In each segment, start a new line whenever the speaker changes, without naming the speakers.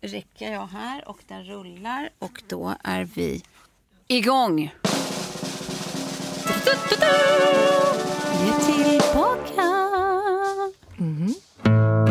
Räcker jag här och den rullar och då är vi igång. Vi är tillbaka. Tja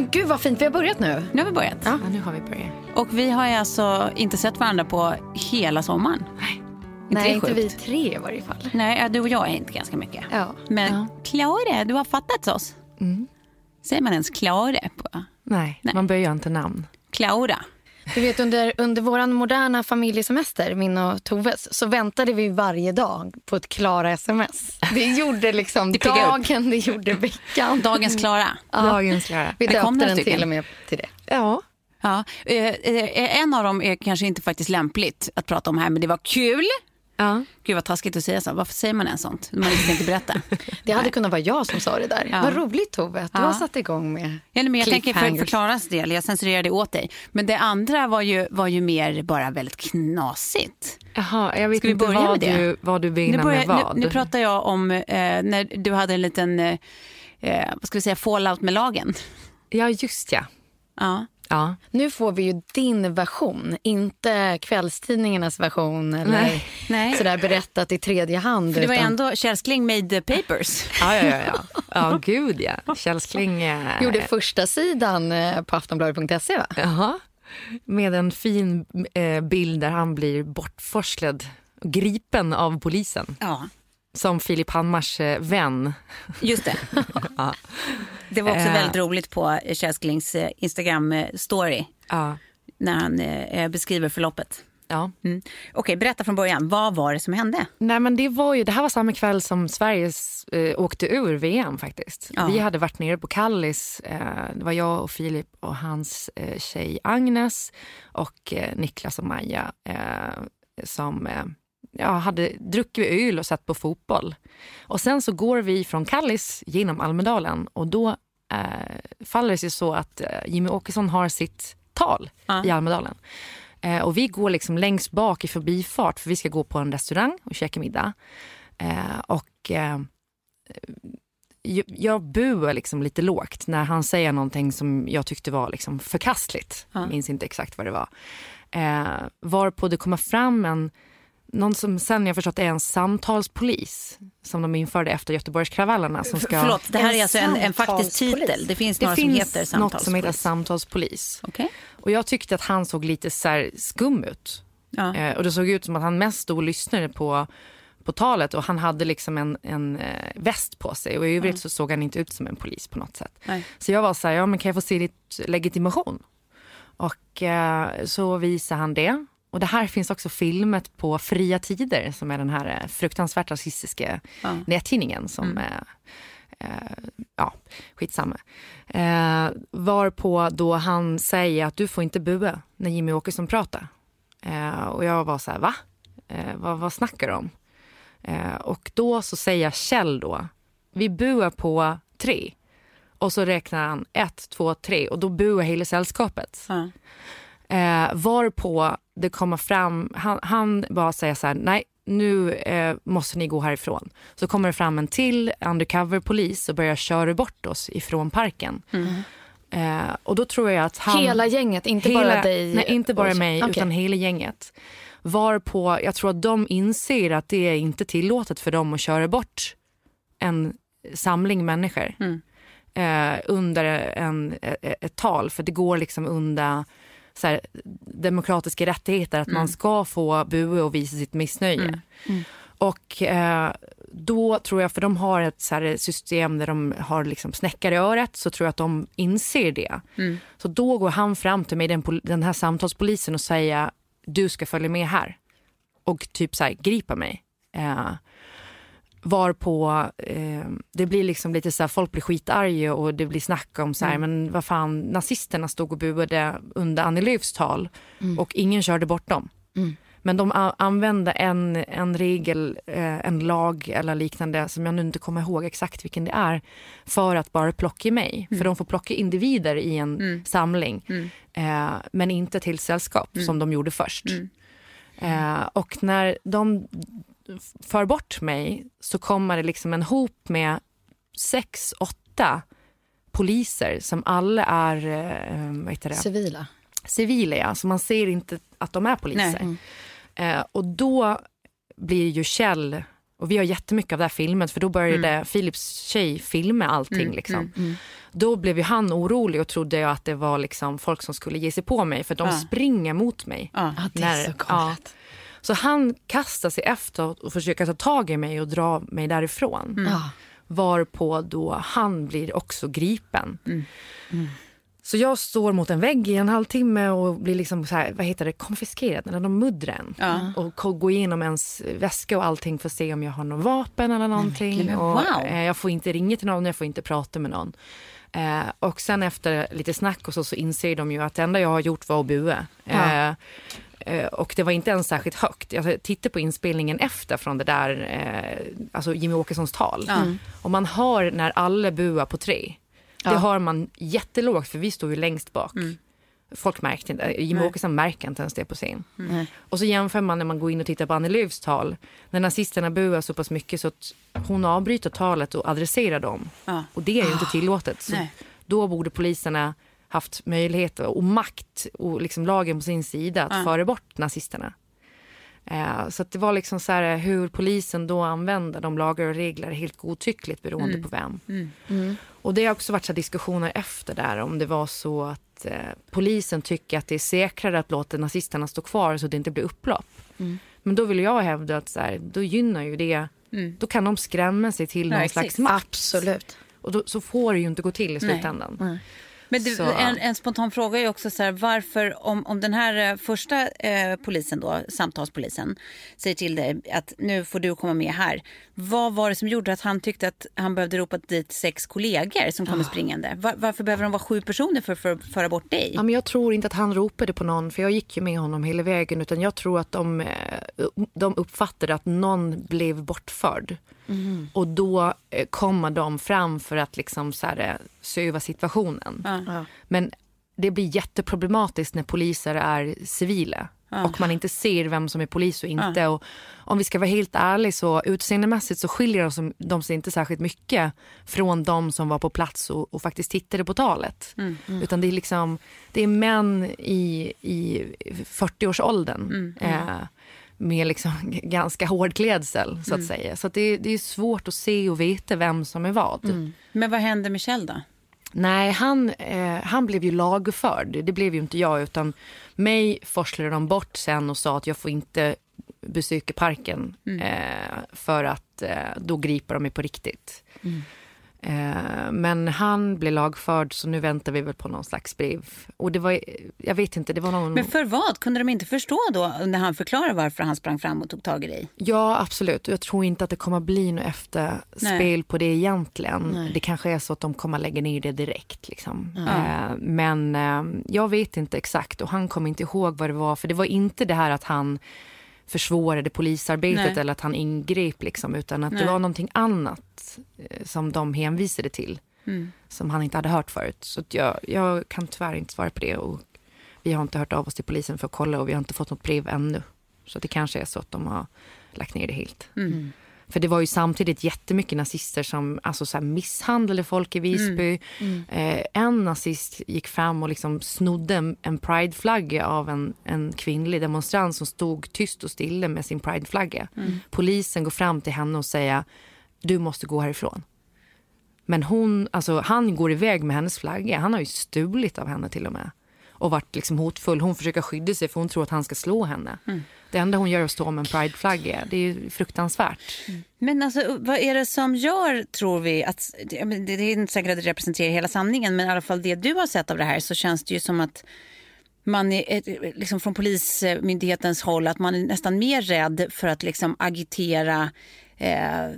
Men gud vad fint, vi har börjat nu.
Nu har vi börjat.
Ja, nu har vi börjat.
Och vi har ju alltså inte sett varandra på hela sommaren.
Nej,
det
inte
sjukt?
vi tre i varje fall.
Nej, ja, du och jag är inte ganska mycket.
Ja.
Men
Ja.
Du har fattat oss. Säger man ens Klara? På?
Nej,
Nej.
man börjar ju inte namn.
Klara.
Du vet under, under vår moderna familjesemester, min och Toves, så väntade vi varje dag på ett Klara-sms. Det gjorde liksom
Det piggar upp.
dagen, det gjorde veckan.
Dagens Klara.
Ja.
Dagens Klara.
Vi döpte den
stycken.
till och med till det.
Ja,
Ja, eh, eh, en av dem är kanske inte faktiskt lämpligt att prata om här, men det var kul.
Ja.
Gud vad taskigt att säga så. Varför säger man ens sånt? Man inte tänkte berätta.
Det hade kunnat vara jag som sa det där.
Ja.
Vad roligt Tove att du
Ja.
har satt igång med
Ja, men jag tänker för, för. Klaras del, jag censurerar det åt dig. Men det andra var ju, var ju mer bara väldigt knasigt.
Jaha, jag vet
Ska vi
inte
börja
vad
med det?
du, vad du menar
Nu, börjar-
med vad.
nu, nu pratar jag om eh, när du hade en liten, eh, eh, vad ska vi säga, fallout med lagen.
Ja, just ja.
Ja.
Ja.
Nu får vi ju din version, inte kvällstidningarnas version eller
Nej.
Nej.
sådär berättat i tredje hand.
För det var
utan-
ändå Kärrskling made the papers.
Ja, ja, ja. Ja, ja gud ja. Kjell Kling. eh,
Gjorde första sidan eh, på aftonbladet.se va?
Jaha. Med en fin eh, bild där han blir bortforslad, gripen av polisen.
Ja,
Som Filip Hammars eh, vän.
just det. Det var också
Eh.
väldigt roligt på Kärsklings eh, Instagram-story
Ja.
när han beskriver förloppet.
ja.
Mm. Okej, berätta från början. Vad var det som hände?
Nej, men det, var ju, det här var samma kväll som Sverige eh, åkte ur VM faktiskt.
Ja.
Vi hade varit nere på Kallis. Eh, det var jag och Filip och hans eh, tjej Agnes och eh, Niklas och Maja som ja, hade druckit öl och sett på fotboll. Och sen så går vi från Kallis genom Almedalen och då eh, faller det sig så att eh, Jimmy Åkesson har sitt tal
Ja.
i Almedalen. Eh, och vi går liksom längst bak i förbifart för vi ska gå på en restaurang och käka middag. Eh, och eh, jag- buar liksom lite lågt när han säger någonting som jag tyckte var liksom förkastligt.
Ja.
Jag minns inte exakt vad det var. Eh, varpå det kommer fram en någon som sen jag förstått är en samtalspolis som de införde efter Göteborgskravallerna. Som ska...
Förlåt, det här är alltså en, en faktisk titel. Det finns
Det
några som
finns
heter
något
samtalspolis.
som heter samtalspolis.
Okej.
Och jag tyckte att han såg lite så här skum ut.
Ja.
Eh, och det såg ut som att han mest stod och lyssnade på, på talet och han hade liksom en, en eh, väst på sig och i övrigt så såg han inte ut som en polis på något sätt.
Nej.
Så jag var så här, ja men kan jag få se ditt legitimation? Och eh, så visade han det. Och det här finns också filmet på Fria Tider som är den här eh, fruktansvärt rasistiska
Ja.
nättidningen som
Mm.
eh, ja, skitsamma. Eh, varpå då han säger att du får inte bua när Jimmy Åkesson pratar. Eh, och jag var så här, va? Eh, vad, vad snackar du om? Eh, och då så säger Kjell då, vi buar på tre. Och så räknar han ett, två, tre och då buar hela sällskapet.
Ja.
Eh, varpå det kommer fram, han, han bara säger så här, nej nu eh, måste ni gå härifrån. Så kommer det fram en till undercover-polis och börjar köra bort oss ifrån parken. Eh, och då tror jag att han...
Hela gänget, inte bara dig?
Nej, inte bara mig,
Okej.
utan hela gänget. Varpå jag tror att de inser att det är inte tillåtet för dem att köra bort en samling människor eh, under en, ett, ett tal. För det går liksom under så här, demokratiska rättigheter att man ska få bua och visa sitt missnöje. Och eh, då tror jag, för de har ett så här, system där de har liksom snäckare i örat, så tror jag att de inser det. Så då går han fram till mig, den, den här samtalspolisen och säger du ska följa med här. Och typ så här, gripa mig. Eh, varpå eh, det blir liksom lite så här, folk blir skitarga och det blir snack om så här, men vad fan, nazisterna stod och buade under Annie Lööfs tal och ingen körde bort dem. Men de använde en, en regel, eh, en lag eller liknande som jag nu inte kommer ihåg exakt vilken det är för att bara plocka mig. För de får plocka individer i en samling eh, men inte till sällskap som de gjorde först. Eh, och när de för bort mig så kommer det liksom en hop med sex, åtta poliser som alla är eh, vad heter det?
Civila.
civila, ja. så man ser inte att de är poliser. Eh, och då blir ju Kjell, och vi har jättemycket av det här filmet för då började Philips tjej filma allting. liksom. Då blev ju han orolig och trodde jag att det var liksom folk som skulle ge sig på mig för de
Ja.
springer mot mig.
Ja.
Ja, det är så galet.
Så han kastar sig efter och försöker ta tag i mig och dra mig därifrån.
Ja.
Varpå då han blir också gripen. Så jag står mot en vägg i en halvtimme och blir liksom så här, vad heter det, konfiskerad, eller de muddrar en.
Ja.
Och går igenom ens väska och allting för att se om jag har något vapen eller någonting.
men
och,
wow.
eh, jag får inte ringa till någon, jag får inte prata med någon. Eh, och sen efter lite snack och så, så inser de ju att det enda jag har gjort var att bua. Eh, eh, och det var inte ens särskilt högt. Jag tittade på inspelningen efter från det där, eh, alltså Jimmy Åkessons tal. Och man hör när alla buar på tre. Det har man jättelågt för vi står ju längst bak. Folk märkte inte, Jimmie Åkesson märker inte ens det på scen. Och så jämför man när man går in och tittar på Annie Lööfs tal. När nazisterna buar så pass mycket så att hon avbryter talet och adresserar dem.
Ja.
Och det är ju inte tillåtet. Så
Nej.
då borde poliserna haft möjlighet och makt och liksom lagen på sin sida att föra bort nazisterna. Eh, så att det var liksom så här hur polisen då använder de lagar och regler helt godtyckligt beroende på vem. Och det har också varit så här diskussioner efter där om det var så att eh, polisen tycker att det är säkrare att låta nazisterna stå kvar så det inte blir upplopp. Men då vill jag hävda att så här, då gynnar ju det, då kan de skrämma sig till
Ja,
någon
exakt.
slags makt.
Absolut.
Och då, så får det ju inte gå till i slutändan.
Men du, en, en spontan fråga är också så här, varför om, om den här eh, första eh, polisen då, samtalspolisen, säger till dig att nu får du komma med här. Vad var det som gjorde att han tyckte att han behövde ropa dit sex kollegor som kommer springande? Var, varför behöver de vara sju personer för, för att föra bort dig?
Ja, men jag tror inte att han ropade på någon, för jag gick ju med honom hela vägen. Utan jag tror att de, eh, de uppfattade att någon blev bortförd. Och då eh, kommer de fram för att liksom så här, eh, se över situationen. Men det blir jätteproblematiskt när poliser är civila. Och man inte ser vem som är polis och inte. Och om vi ska vara helt ärliga så utseendemässigt så skiljer de sig- de sig inte särskilt mycket från de som var på plats och, och faktiskt tittade på talet. Utan det är liksom, det är män i, i 40-årsåldern. Eh, med liksom ganska hård klädsel så att säga. Så att det, det är svårt att se och veta vem som är vad.
Men vad hände med Kjell då?
Nej, han, eh, han blev ju lagförd. Det blev ju inte jag. utan Mig forslade de bort sen och sa att jag får inte besöka parken. Eh, för att eh, då griper de mig på riktigt. Eh, men han blev lagförd så nu väntar vi väl på någon slags brev. Och det var, jag vet inte, det var någon...
Men för vad? Kunde de inte förstå då när han förklarade varför han sprang fram och tog tag i dig?
Ja, absolut. Jag tror inte att det kommer bli något efterspel på det egentligen.
Nej.
Det kanske är så att de kommer lägga ner det direkt. Liksom. Eh, men eh, jag vet inte exakt och han kommer inte ihåg vad det var. För det var inte det här att han försvårade polisarbetet
Nej.
eller att han ingrep liksom, utan att
Nej.
det var någonting annat eh, som de hänvisade till
Mm.
som han inte hade hört förut. Så att jag, jag kan tyvärr inte svara på det. Och vi har inte hört av oss till polisen för att kolla och vi har inte fått något brev ännu. Så det kanske är så att de har lagt ner det helt.
Mm.
För det var ju samtidigt jättemycket nazister som alltså så misshandlade folk i Visby. Eh, en nazist gick fram och liksom snodde en, en prideflagga av en, en kvinnlig demonstrant som stod tyst och stilla med sin prideflagga. Polisen går fram till henne och säger du måste gå härifrån. Men hon, alltså, han går iväg med hennes flagga. Han har ju stulit av henne till och med. Och varit liksom hotfull. Hon försöker skydda sig för hon tror att han ska slå henne. Det enda hon gör är att stå med en prideflagga. Det är ju fruktansvärt.
Men alltså, vad är det som gör, tror vi, att... Det är inte säkert att det representerar hela sanningen, men i alla fall det du har sett av det här så känns det ju som att man är ett- liksom från polismyndighetens håll att man är nästan mer rädd för att liksom agitera eh, eh,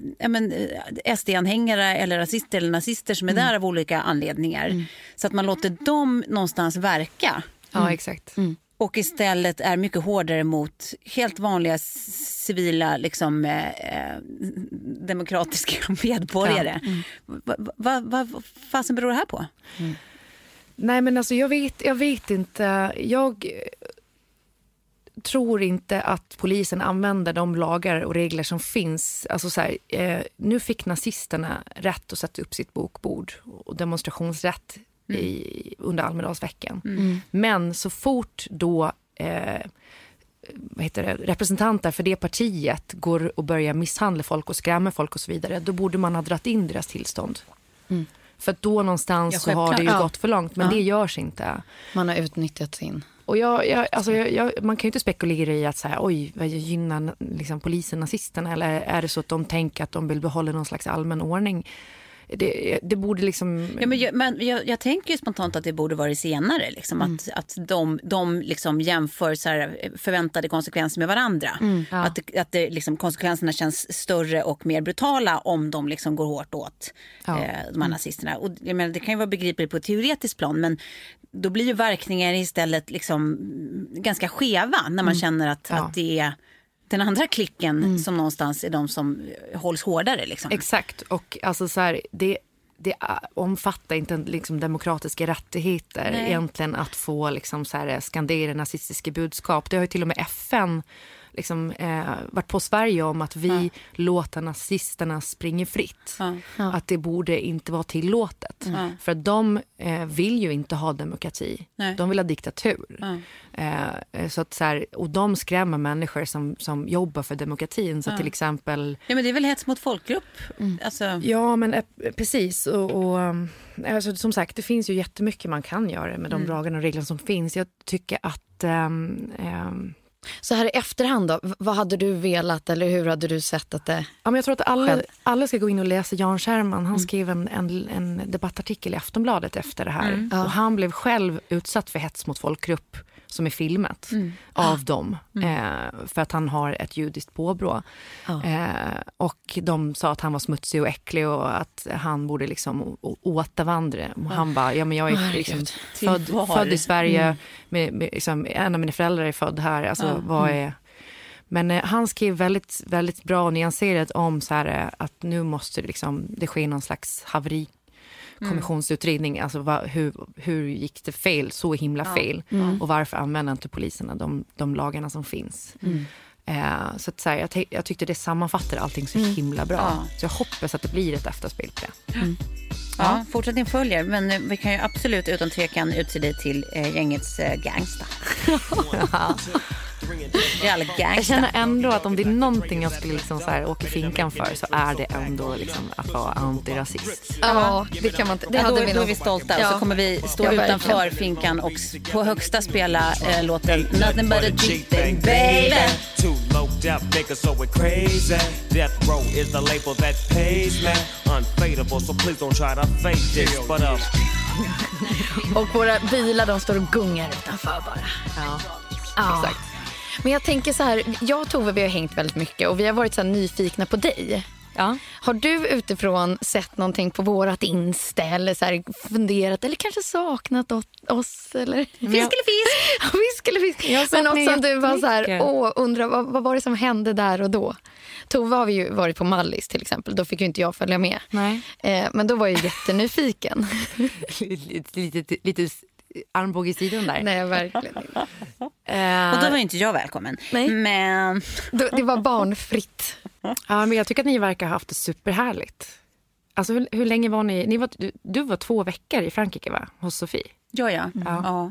SD-anhängare eller rasister eller nazister som är där av olika anledningar. Så att man låter dem någonstans verka
Ja, exakt.
Och istället är mycket hårdare mot helt vanliga civila liksom, eh, eh, demokratiska medborgare. Vad va, va, vad fasen beror det här på?
Nej, men alltså jag vet, jag vet inte. Jag tror inte att polisen använder de lagar och regler som finns. Alltså så här, eh, nu fick nazisterna rätt att sätta upp sitt bokbord och demonstrationsrätt i, under Almedalsveckan. Men så fort då eh, vad heter det, representanter för det partiet går och börjar misshandla folk och skrämma folk och så vidare, då borde man ha dragit in deras tillstånd. För att då någonstans
Ja,
så har det ju.
Ja.
gått för långt, men
Ja.
det görs inte.
Man har utnyttjat sin...
Och jag, jag, alltså jag, jag, man kan ju inte spekulera i att så här, oj, vad gynnar liksom, polisen nazisterna? Eller är det så att de tänker att de vill behålla någon slags allmän ordning? Det, det borde liksom...
Ja, men jag, men jag, jag tänker ju spontant att det borde vara senare. Liksom, Att, att de, de liksom jämför så här, förväntade konsekvenser med varandra.
ja.
Att, att det, liksom, konsekvenserna känns större och mer brutala om de liksom går hårt åt
Ja.
eh, de här nazisterna. Och, jag menar, det kan ju vara begripligt på ett teoretiskt plan men då blir ju verkningar istället liksom, mm, ganska skeva när man känner att,
Ja.
att det är den andra klicken som någonstans är de som hålls hårdare. Liksom.
Exakt. Och alltså så här, det, det är- omfattar inte liksom demokratiska rättigheter
Nej.
egentligen att få liksom så här, skandera nazistiska budskap. Det har ju till och med FN liksom, eh, varit på Sverige om att vi låter nazisterna springa fritt.
Ja.
Att det borde inte vara tillåtet. För att de eh, vill ju inte ha demokrati.
Nej.
De vill ha diktatur.
Ja.
Eh, så att, så här, och de skrämmer människor som, som jobbar för demokratin. Så till exempel
Ja, men det är väl hets mot folkgrupp? Alltså,
Ja, men eh, precis. Och, och, um, alltså, som sagt, det finns ju jättemycket man kan göra med de lagarna och reglerna som finns. Jag tycker att... ehm, ehm,
Så här i efterhand då, vad hade du velat eller hur hade du sett att det...
ja, men jag tror att alla, alla ska gå in och läsa Jan Scherman. Han skrev en, en, en debattartikel i Aftonbladet efter det här. Och han blev själv utsatt för hets mot folkgrupp som är filmat av dem. Eh, för att han har ett judiskt påbrå.
Ja.
Eh, och de sa att han var smutsig och äcklig och att han borde liksom återvandra. Och han bara, ja men jag är liksom född, född i Sverige, med, med, liksom, en av mina föräldrar är född här. Alltså, vad är... Men eh, han skrev väldigt, väldigt bra och nyanserat om så här, eh, att nu måste det, liksom, det ske någon slags haveri kommissionsutredning, alltså vad, hur, hur gick det fel, så himla fel och varför använder inte poliserna de, de lagarna som finns. Eh, så att, så här, jag, jag tyckte det sammanfattar allting så himla bra.
Ja.
Så jag hoppas att det blir ett efterspel på det.
ja, fortsättning följer. Men eh, vi kan ju absolut utan tvekan utse dig till eh, gängets eh, gangsta.
Jag känner ändå att om det är någonting jag skulle liksom så här åka finkan för så är det ändå liksom att vara antirasist.
Ja, det kan man inte. Det
Ja,
hade
då,
vi
då är vi stolta och
Ja.
så kommer vi stå
Ja, verkligen.
utanför finkan och på högsta spela eh, låten Nothing but a G-thing baby.
Two loped out niggas so we're crazy. Death row is the label that pays me. Unfadable, so please don't try to fake this. But uh,
Och våra bilar de står och gungar utanför bara.
Ja.
Ja.
Exakt.
Men jag tänker så här, jag och Tove vi har hängt väldigt mycket och vi har varit så nyfikna på dig.
Ja.
Har du utifrån sett någonting på vårat Insta eller så här funderat eller kanske saknat oss? Eller?
Fisk eller fisk?
Fisk eller fisk. Men något som du var så här, åh, undrar vad, vad var det som hände där och då? Tove har vi ju varit på Mallis till exempel, då fick ju inte jag följa med.
Nej.
Eh, men då var jag jättenyfiken.
lite, lite, lite armbåge i sidan där.
Nej, verkligen inte.
Eh,
Och då var inte jag välkommen.
Nej.
Men
Då- Det var barnfritt.
Ja, men jag tycker att ni verkar ha haft det superhärligt. Alltså hur, hur länge var ni? ni var, du, du var två veckor i Frankrike va? Hos Sofie?
ja, ja. ja.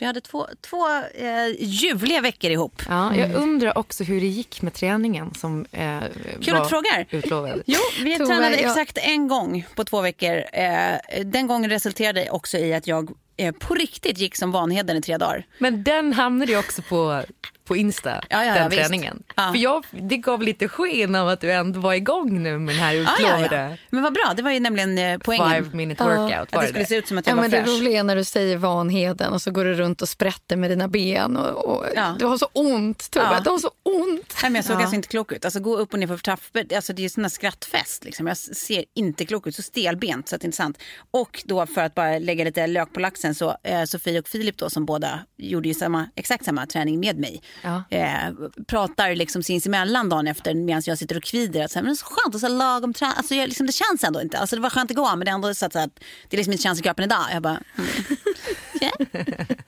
Vi hade två, två eh, ljuvliga veckor ihop.
Ja, jag undrar också hur det gick med träningen som eh,
Kul
var
att frågar.
utlovad.
Jo, vi
Tove,
tränade
jag-
exakt en gång på två veckor. Eh, den gången resulterade också i att jag eh, på riktigt gick som Vanheden i tre dagar.
Men den hamnade ju också på, på Insta,
Ja, ja, ja,
den träningen.
Ja.
För jag, det gav lite sken av att du ändå var igång nu med den här
ja,
utlovade
ja. Men vad bra, det var ju nämligen eh, poängen.
five minute workout.
Att
Var
det
det
skulle se ut som att jag
Ja,
var
men det
fräsch.
roliga är när du säger Vanheden och så går du runt och sprätter med dina ben. Och, och
Ja.
Du har så ont, Tove.
Ja.
Du har så ont.
Nej, men jag såg alltså inte klok ut. Alltså, gå upp och ner för trappor, alltså, det är ju sån skrattfest. Liksom. Jag ser inte klok ut, så stelbent så att det är inte sant. Och då för att bara lägga lite lök på laxen så eh, Sofie och Filip då som båda gjorde ju samma, exakt samma träning med mig.
Ja.
Eh, pratar liksom sinsemellan dagen efter medan jag sitter och kvider. Att, så här, men det är så skönt att så här, lagom träna. Alltså, jag, liksom, det känns ändå inte. Alltså, det var skönt igår men det är ändå så att, så att det liksom inte känns i kroppen idag. Jag bara, mm.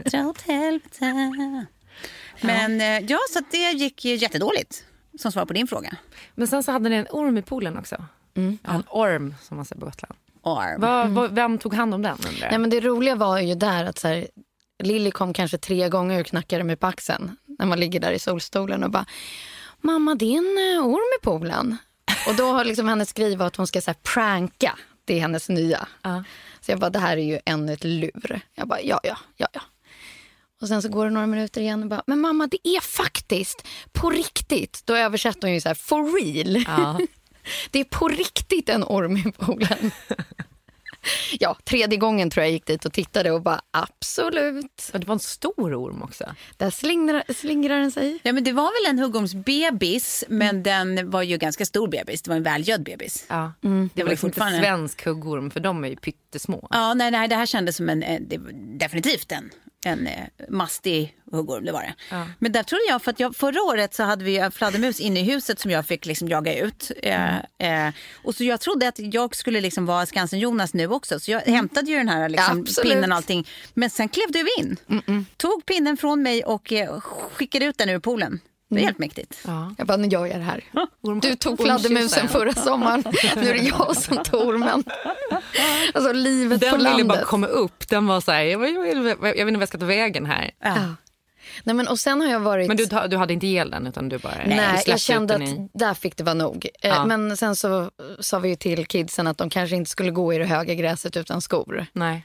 dra åt helvete. Men ja, ja så att det gick ju jättedåligt. Som svar på din fråga.
Men sen så hade ni en orm i poolen också.
Mm.
Ja, en orm som man säger på Gotland.
Arm.
Vad- vad- vem tog hand om den undrar?
Nej, men det roliga var ju där att så här, Lilly kom kanske tre gånger och knackade mig på axeln när man ligger där i solstolen och bara Mamma, det är en eh, orm i poolen. Och då har liksom hennes skriva att hon ska så här, pranka. Det är hennes nya.
Ja.
Så jag bara, det här är ju ännu ett lur. Jag bara, ja, ja, ja, ja. Och sen så går det några minuter igen och bara, men mamma det är faktiskt på riktigt. Då översätter hon ju så här, for real.
Ja.
Det är på riktigt en orm i poolen. ja, tredje gången tror jag gick dit och tittade och bara absolut.
Och det var en stor orm också.
Där slingrar, slingrar den sig.
Ja, men det var väl en huggormsbebis, men den var ju ganska stor bebis. Det var en välgödd bebis.
Ja.
Det
Det
var
var
ju
liksom inte
fortfarande-
svensk huggorm för de är ju pyttesmå.
Ja, nej, nej, det här kändes som en, eh, det var definitivt en, en eh, mastig huggorm. Det var det. Men där trodde jag, för att jag, förra året så hade vi ju fladdermus inne i huset som jag fick liksom jaga ut. Eh, eh, och så jag trodde att jag skulle liksom vara Skansen-Jonas nu också. Så jag hämtade ju den här liksom,
Absolut.
pinnen och allting. Men sen klev du in. Tog pinnen från mig och eh, skickade ut den ur poolen. Det var helt mäktigt.
Ja.
Jag bara, nu gör jag det här. Du tog fladdermusen förra sommaren. Nu är det jag som tog ormen. Alltså livet
Den
på
ville
landet.
bara komma upp. Den var så här, jag, jag, jag, jag vet inte vad jag ska ta vägen här.
Ja. Nej, men, och sen har jag varit...
Men du, du hade inte ihjäl den utan du bara du
Nej,
släppte
jag kände att
den i-
där fick det vara nog. Eh,
Ja.
Men sen så sa vi ju till kidsen att de kanske inte skulle gå i det höga gräset utan skor.
Nej.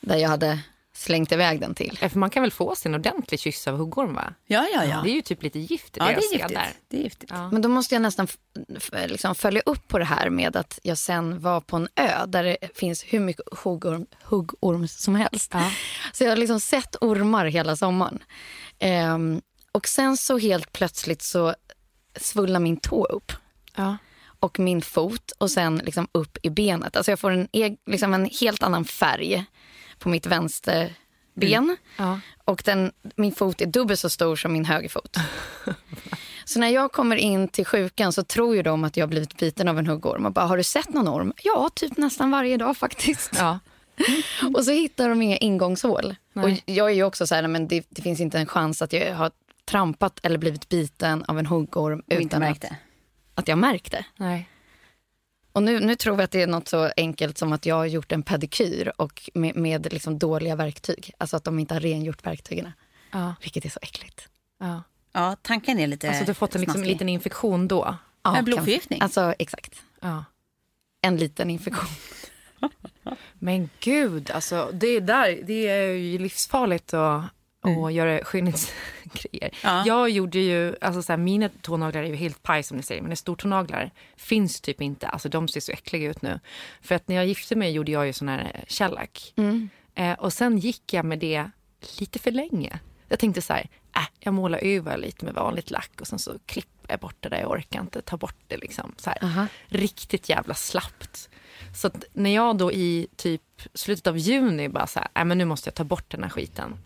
Där jag hade slängt iväg den till.
Eh, För man kan väl få sig en ordentlig kyss av huggorm va?
Ja, ja, ja.
Det är ju typ lite gift i
Ja, det
deras skedar.
Det är giftigt.
Ja.
Men då måste jag nästan liksom följa upp på det här med att jag sen var på en ö där det finns hur mycket huggorm, huggorm som helst.
Ja.
Så jag har liksom sett ormar hela sommaren. Ehm, och sen så helt plötsligt så svullnar min tå upp.
Ja.
och min fot och sen liksom upp i benet. Alltså jag får en, liksom en helt annan färg på mitt vänsterben.
Mm. Ja.
Och den, min fot är dubbelt så stor som min högerfot. så när jag kommer in till sjukan så tror ju de att jag har blivit biten av en huggorm. Och bara, har du sett någon orm? Ja, typ nästan varje dag faktiskt.
Ja.
Och så hittar de inga ingångshål.
Nej.
Och jag är ju också så här, men det, det finns inte en chans att jag har trampat eller blivit biten av en huggorm utan att, att jag märkte.
Nej.
Och nu, nu tror vi att det är något så enkelt som att jag har gjort en pedikyr och med, med liksom dåliga verktyg. Alltså att de inte har rengjort verktygen.
Ja.
Vilket är så äckligt.
Ja.
Ja, tanken är lite
Alltså du har fått en liksom, liten infektion då.
Ja,
En blodförgiftning.
Alltså exakt.
Ja.
En liten infektion.
Men gud, alltså det, där, det är ju livsfarligt att, att göra skönhetsgrejer.
Ja.
Jag gjorde ju, alltså så här, mina tånaglar är ju helt paj som ni säger, men stortånaglar finns typ inte. Alltså de ser så äckliga ut nu. För att när jag gifte mig gjorde jag ju sån här shellac. Eh, och sen gick jag med det lite för länge. Jag tänkte så här, äh, jag målar över lite med vanligt lack och sen så klipper jag bort det där. Jag orkar inte ta bort det liksom. Så här, Riktigt jävla slappt. Så när jag då i typ slutet av juni bara så här, äh, men nu måste jag ta bort den här skiten.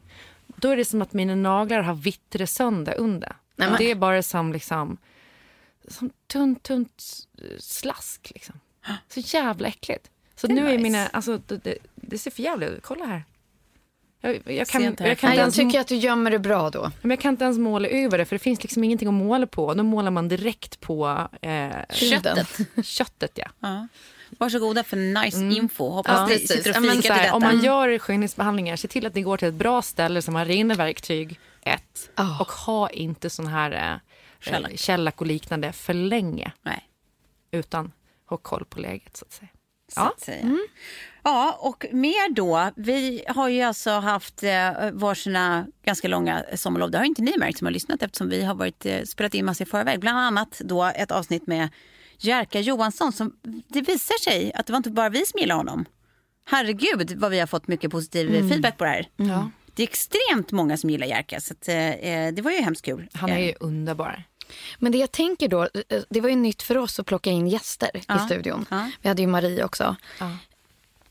Då är det som att mina naglar har vittrat sönder under.
Nej,
Det är bara som liksom som tunt, tunt slask liksom. Så jävla äckligt. Så nu är
nice.
mina, alltså det, det, ser för jävligt ut. Kolla här. Jag, jag, kan, jag, kan
Nej, jag
ens,
tycker att du gömmer det bra då.
men jag kan inte ens måla över det för det finns liksom ingenting att måla på. Då målar man direkt på eh,
Köttet.
köttet. Ja.
Ja. Varsågoda för nice info. Hoppas
Ja,
ni
precis.
sitter
Ja,
och fikar
Så
till detta.
om man gör skönhetsbehandlingar, se till att det går till ett bra ställe som har rena verktyg. Ett.
Ah.
Och ha inte sån här eh, eh, shellac och liknande för länge.
Nej.
Utan ha koll på läget så att säga. Ja.
säga. Ja, och mer då. Vi har ju alltså haft eh, varsina ganska långa sommarlov. Det har inte ni märkt som har lyssnat eftersom vi har varit, eh, spelat in massa i förväg. Bland annat då ett avsnitt med Jerka Johansson. Som, det visar sig att det var inte bara vi som gillade honom. Herregud vad vi har fått mycket positiv
Mm.
feedback på det här.
Ja.
Det är extremt många som gillar Jerka så att, eh, det var ju hemskt kul.
Han är
Eh,
ju underbar.
Men det jag tänker då, eh, det var ju nytt för oss att plocka in gäster i
Ja.
studion.
Ja.
Vi hade ju Marie också.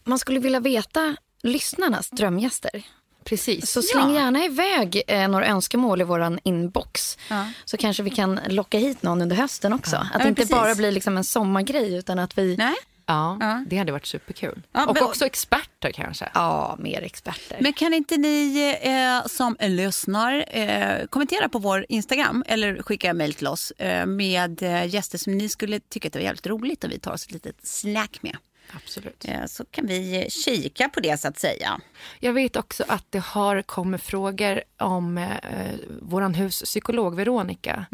Man skulle vilja veta lyssnarnas drömgäster.
Precis.
Så släng
Ja.
gärna iväg eh, några önskemål i vår inbox.
Ja.
Så kanske vi kan locka hit någon under hösten också. Att
Ja,
det inte
precis.
bara blir liksom en sommargrej utan att vi...
Nej,
Ja,
Ja.
det hade varit superkul.
Ja,
och
men-
också experter kanske.
Ja, mer experter.
Men kan inte ni eh, som lyssnar eh, kommentera på vår Instagram eller skicka mejl till oss eh, med eh, gäster som ni skulle tycka att det var jävligt roligt och vi tar oss ett litet snack med.
Absolut.
Eh, så kan vi kika på det så att säga.
Jag vet också att det har kommit frågor om eh, vår huspsykolog Veronica.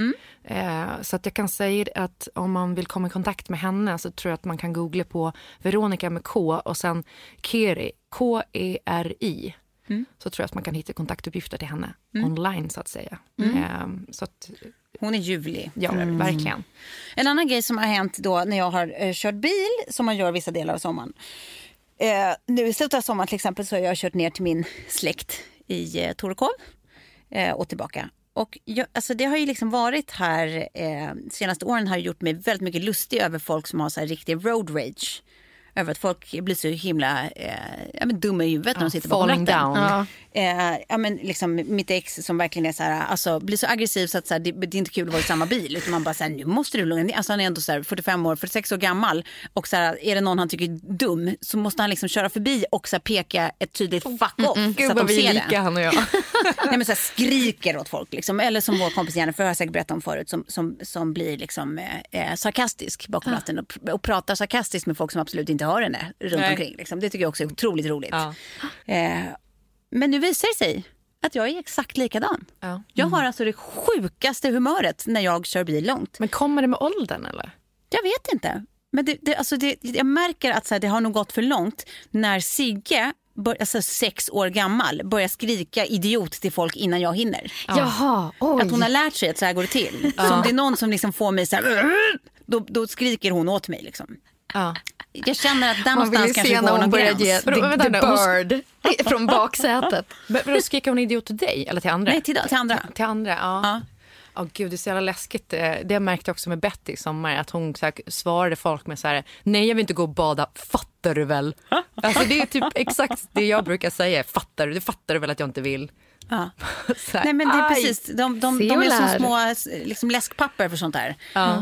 Eh, så att jag kan säga att om man vill komma i kontakt med henne så tror jag att man kan googla på Veronica med K och sen Keri, K-E-R-I. Så tror jag att man kan hitta kontaktuppgifter till henne online så att säga. Eh, så att,
Hon är ljuvlig.
ja, verkligen.
En annan grej som har hänt då när jag har eh, kört bil, som man gör vissa delar av sommaren. Eh, nu i slutet av sommaren till exempel så har jag kört ner till min släkt i eh, Torekov eh, och tillbaka. Och jag, alltså det har ju liksom varit här, eh, senaste åren har gjort mig väldigt mycket lustig över folk som har så här riktig road rage. Över att folk blir så himla eh, ja, men dumma i huvudet när de sitter bakom ratten.
down.
Eh, ja, men liksom, mitt ex som verkligen är så här, alltså, blir så aggressiv så att så här, det, det är inte kul att vara i samma bil. Utan man bara så här, nu måste du lugna ner Alltså Han är ändå så här, 45 år, 46 år gammal. Och så här, är det någon han tycker är dum så måste han liksom köra förbi och så här, peka ett tydligt fuck off. så
Gud
att
vad
de
vi är lika
det.
han och jag.
Nej, men så här, skriker åt folk. Liksom. Eller som vår kompis Jennifer, har jag säkert berättat om förut, som, som, som blir liksom, eh, eh, sarkastisk bakom ratten och, och pratar sarkastiskt med folk som absolut inte hör henne runt
Nej.
omkring. Liksom. Det tycker jag också är otroligt roligt.
Ja.
Eh, men nu visar det sig att jag är exakt likadan.
Ja.
Jag har alltså det sjukaste humöret när jag kör bil långt.
Men kommer det med åldern eller?
Jag vet inte. Men det, det, alltså det, jag märker att så här, det har nog gått för långt när Sigge, bör, alltså sex år gammal, börjar skrika idiot till folk innan jag hinner.
Jaha, oj.
Att hon har lärt sig att så här går det till. Så om det är någon som liksom får mig så här, då, då skriker hon åt mig. Liksom.
Ja.
Jag känner att där
Man
någonstans kanske går någon
börjar
gräns.
ge the, the bird från baksätet.
Men vadå, skriker hon idiot till dig eller till andra?
Nej, till, till andra.
Till andra, ja.
Ja.
Ja, gud, det är så jävla läskigt. Eh, Det märkte jag också med Betty i sommar. Att hon så här, svarade folk med så här, nej jag vill inte gå och bada, fattar du väl? Alltså det är typ exakt det jag brukar säga, fattar du? Det fattar du väl att jag inte vill?
Ja.
Här,
Nej men det är
aj.
precis, de, de, de är som små liksom läskpapper för sånt där.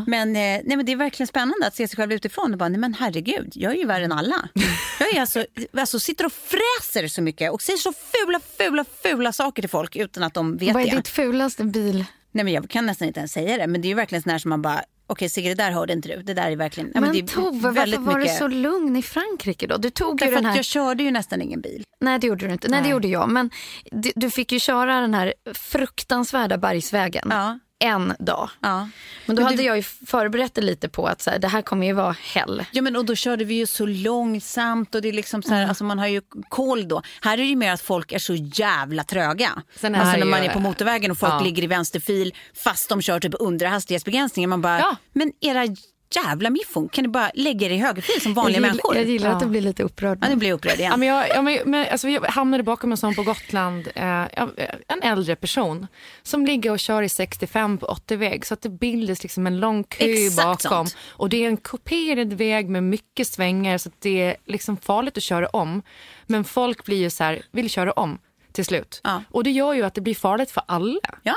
Men, eh, nej, men det är verkligen spännande att se sig själv utifrån och bara, nej men herregud, jag är ju värre än alla. Jag är alltså, alltså sitter och fräser så mycket och säger så fula, fula, fula saker till folk utan att de vet
Vad är
det.
ditt fulaste bil?
Nej men jag kan nästan inte ens säga det, men det är verkligen sån här som man bara, okej Sigge det där hörde inte du. Det där är verkligen...
Men,
är
Tove, varför var du
mycket-
så lugn i Frankrike då? Du tog ju den här...
jag körde ju nästan ingen bil.
Nej det gjorde du inte. Nej, det gjorde jag. Men du, du fick ju köra den här fruktansvärda bergsvägen.
Ja.
En dag.
Ja.
Men då
Men
hade
du-
jag ju förberett det lite på att så här, det här kommer ju vara hell.
Ja men och då körde vi ju så långsamt och det är liksom så här, alltså man har ju koll då. Här är det ju mer att folk är så jävla tröga.
Sen
alltså när man
ju-
är på motorvägen och folk
Ja.
ligger i vänsterfil fast de kör typ under hastighetsbegränsningen. Man bara,
Ja.
men era jävla miffon kan ni bara lägga er i högerfil som vanliga
jag gillar,
människor?
Jag gillar att
Ja.
du blir lite upprörd.
Ja, nu blir jag upprörd igen.
Ja, men jag, ja, men, men, alltså, jag hamnade bakom en sån på Gotland, eh, ja, en äldre person som ligger och kör i 65 på 80-väg så att det bildas liksom en lång kö
Exakt
bakom.
sånt.
Och det är en kuperad väg med mycket svängar så att det är liksom farligt att köra om. Men folk blir ju så här, vill köra om till slut.
Ja.
Och det gör ju att det blir farligt för alla.
Ja.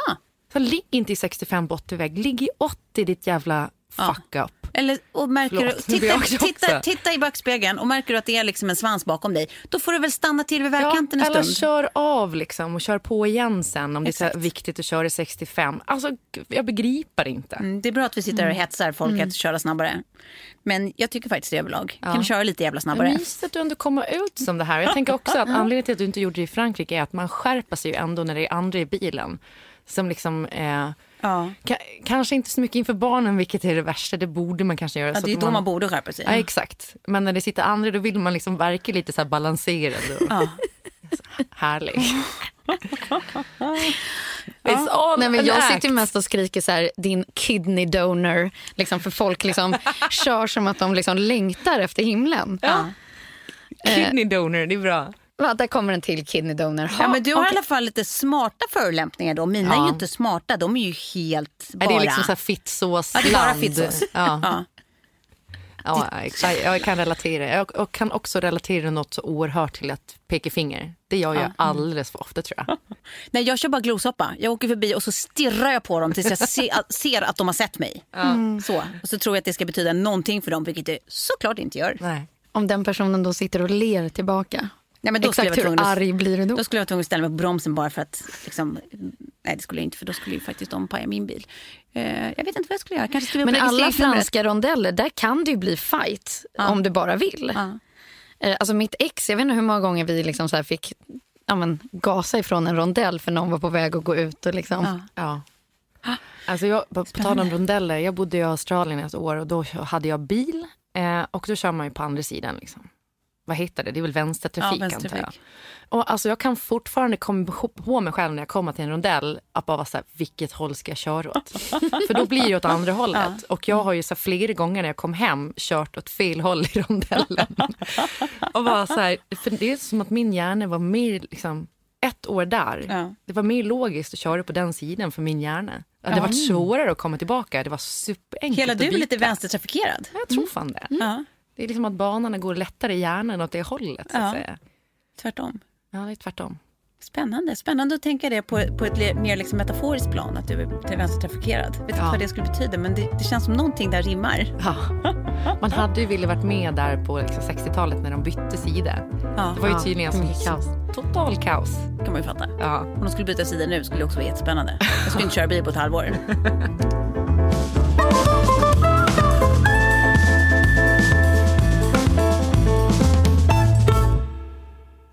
Så ligg inte i 65 på 80-väg, ligg i 80 ditt jävla fuck up.
Eller, och märker
Förlåt,
du, titta, titta, titta i backspegeln och märker du att det är liksom en svans bakom dig. Då får du väl stanna till vid vägkanten en
eller
stund.
kör av liksom och kör på igen sen om det är så
Exakt.
viktigt att köra i 65. Alltså, jag begriper inte.
Mm, Det är bra att vi sitter här och hetsar folk att köra snabbare. Men jag tycker faktiskt det överlag. Kan du köra lite jävla snabbare?
mysigt att du ändå kommer ut som det här. Jag tänker också att anledningen till att du inte gjorde det i Frankrike är att man skärper sig ju ändå när det är andra i bilen. Som liksom, eh,
Ja.
ka- kanske inte så mycket inför barnen, vilket är det värsta. Det borde man kanske göra.
Ja,
så
det är
att
då man borde skärpa sig.
Ja, exakt. Men när det sitter andra då vill man liksom verka lite så här balanserad och
Ja.
härlig. It's all
Nej, men jag
act.
sitter mest och skriker så här, din kidney donor. Liksom, för folk liksom kör som att de liksom längtar efter himlen.
Ja.
Kidney donor, det är bra.
Va, där kommer en till kidney donor.
Ja, men du har
okej.
i alla fall lite smarta förolämpningar då. Mina är
Ja.
ju inte smarta, de är ju helt bara...
Är det liksom så här fittsås
Ja, det är bara fittsås.
Ja.
Ja.
Ja, jag, jag kan relatera. Jag, jag kan också relatera något så oerhört till att peka finger. Det gör jag alldeles för ofta tror jag.
Nej, jag kör bara glosoppa. Jag åker förbi och så stirrar jag på dem tills jag se, ser att de har sett mig. Så. Och så tror jag att det ska betyda någonting för dem, vilket det såklart inte gör.
Nej.
Om den personen då sitter och ler tillbaka.
Nej, men då skulle
Exakt
jag
hur
tvungen att-
arg blir du då?
Då skulle jag vara tvungen att ställa mig på bromsen bara för att liksom, nej det skulle jag inte för då skulle ju faktiskt de paja min bil. Eh, jag vet inte vad jag skulle göra, kanske upp
Men alla franska rondeller, där kan det ju bli fight om du bara vill.
Ja.
Eh, Alltså mitt ex, jag vet inte hur många gånger vi liksom så här fick ja, men, gasa ifrån en rondell för någon var på väg att gå ut. Och liksom.
Ja.
Ja. Alltså jag, på, på tal om rondeller, jag bodde i Australien ett år och då hade jag bil eh, och då kör man ju på andra sidan. Liksom. Vad heter det? Det är väl vänstertrafik,
Ja,
antar jag.
vänstertrafik.
Och alltså jag kan fortfarande komma på mig själv när jag kommer till en rondell att bara vara så här, vilket håll ska jag köra åt? För då blir det åt andra hållet. Och jag har ju så här, flera gånger när jag kom hem kört åt fel håll i rondellen. och bara så här, för det är som att min hjärna var mer liksom, ett år där.
Ja.
Det var mer logiskt att köra på den sidan för min hjärna. Det hade varit svårare att komma tillbaka. Det var superenkelt
Hela du är lite vänstertrafikerad.
Jag tror fan det.
Ja,
Det är liksom att banorna går lättare i hjärnan åt det hållet. Så att
Ja.
säga.
tvärtom.
Ja, det är tvärtom.
Spännande. Spännande att tänka det på, på ett mer liksom metaforiskt plan, att du är till vänstertrafikerad. Jag vet inte
Ja.
vad det skulle betyda, men det, det känns som någonting där rimmar.
Ja. Man hade ju velat varit med där på liksom 60-talet när de bytte sida.
Ja,
Det var ju
Ja,
tydligen
mycket
så,
kaos.
total kaos.
kan man ju fatta.
Ja.
Om de skulle byta sida nu skulle det också vara jättespännande. Jag skulle inte köra bil på ett halvår.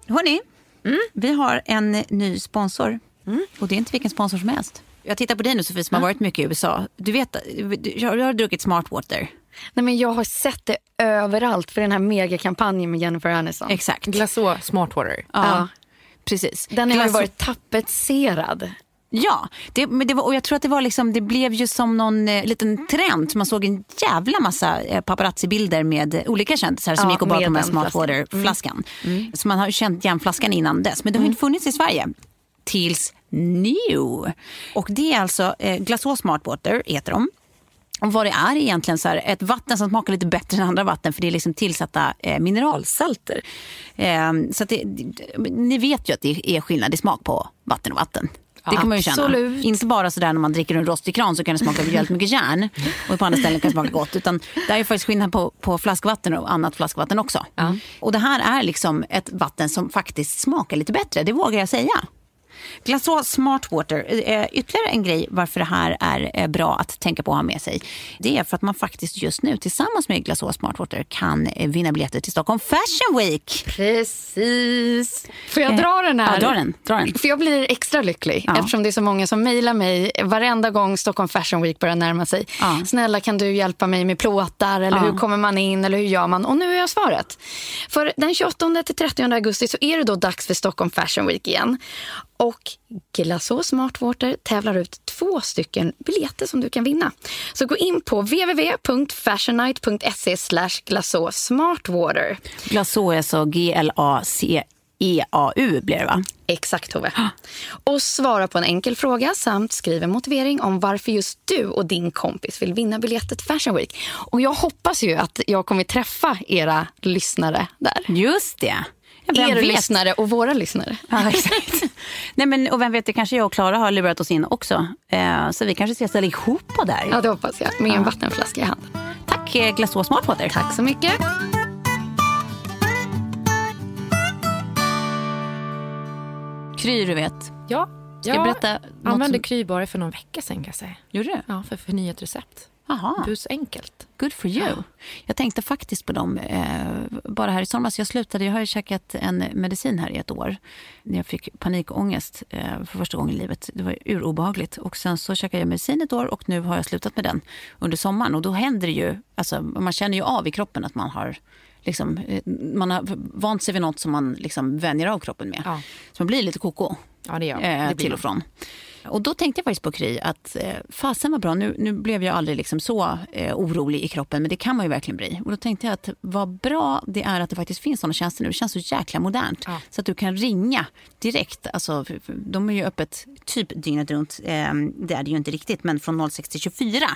Hörni, vi har en ny sponsor. Och det är inte vilken sponsor som helst. Jag tittar på dig nu Sofie som har varit mycket i USA. Du vet, du, jag har druckit Smartwater.
Nej, men jag har sett det överallt för den här megakampanjen med Jennifer Aniston.
Exakt.
Glaså Smartwater.
Ja,
Ja.
precis.
Den har ju
Glass-
varit tapetserad.
Ja, det, men det var, och jag tror att det var liksom, det blev ju som någon eh, liten trend. Man såg en jävla massa eh, paparazzi-bilder med eh, olika kändisar som
Ja,
gick och bar på
med
den här
den flaskan.
Smartwater-flaskan. Så man har ju känt igen flaskan innan dess. Men det har ju inte funnits i Sverige. Tills nu. Och det är alltså eh, Glaceau Smartwater heter de. Och vad det är egentligen så här, ett vatten som smakar lite bättre än andra vatten för det är liksom tillsatta eh, mineralsalter. Eh, så att det, ni vet ju att det är skillnad i smak på vatten och vatten. Det kan man ju känna. Inte bara sådär när man dricker en rostig kran så kan det smaka väldigt mycket järn. Och på andra ställen kan det smaka gott. Utan det är faktiskt skillnad på, på flaskvatten och annat flaskvatten också. Och det här är liksom ett vatten som faktiskt smakar lite bättre. Det vågar jag säga. Glaså Smart Water, eh, ytterligare en grej varför det här är eh, bra att tänka på att ha med sig. Det är för att man faktiskt just nu tillsammans med Glaså Smart Water kan eh, vinna biljetter till Stockholm Fashion Week.
Precis. Får jag dra den här?
Ja, dra den. Dra den.
För jag blir extra lycklig
Ja.
eftersom det är så många som mejlar mig varenda gång Stockholm Fashion Week börjar närma sig.
Ja.
Snälla kan du hjälpa mig med plåtar eller
Ja.
hur kommer man in eller hur gör man? Och nu är jag svaret. För den 28 till 30 augusti så är det då dags för Stockholm Fashion Week igen. Och Glasså Smartwater tävlar ut två stycken biljetter som du kan vinna. Så gå in på www.fashionnight.se slash glasså smartwater.
Glaså är så G-L-A-C-E-A-U blir det va?
Exakt Tove. Och svara på en enkel fråga samt skriv en motivering om varför just du och din kompis vill vinna biljettet Fashion Week. Och jag hoppas ju att jag kommer träffa era lyssnare där.
Just det. Ja, vem
Era
vet?
lyssnare och våra lyssnare.
Ja, exakt. Nej, men, och vem vet, det kanske jag och Klara har lurat oss in också. Eh, så vi kanske ses allihopa där.
Ja, det hoppas jag. Med en vattenflaska i handen.
Tack eh, Glaså Smartwater.
Tack så mycket.
Kry, du vet.
Ja,
Ska jag berätta något
använde
som-
Kry bara för någon vecka sedan kan jag säga.
Gjorde du?
Ja, för förnyat recept.
Jaha.
Bus enkelt.
Good for you. Jag tänkte faktiskt på dem eh, bara här i somras. Jag slutade, jag har ju käkat en medicin här i ett år. När jag fick panikångest eh, för första gången i livet. Det var urobehagligt. Och sen så käkade jag medicin ett år och nu har jag slutat med den under sommaren. Och då händer det ju, alltså man känner ju av i kroppen att man har Liksom, eh, man har vant sig vid något som man liksom vänjer av kroppen med.
Ja.
Så man blir lite koko
Ja, det gör
eh,
det blir
till och från. Och då tänkte jag faktiskt på Kry att eh, fasen var bra, nu, nu blev jag aldrig liksom så eh, orolig i kroppen, men det kan man ju verkligen bli. Och då tänkte jag att vad bra det är att det faktiskt finns sådana tjänster nu. Det känns så jäkla modernt.
Ja.
Så att du kan ringa direkt. Alltså, de är ju öppet typ dygnet runt. Eh, det är det ju inte riktigt, men från 06 till 24.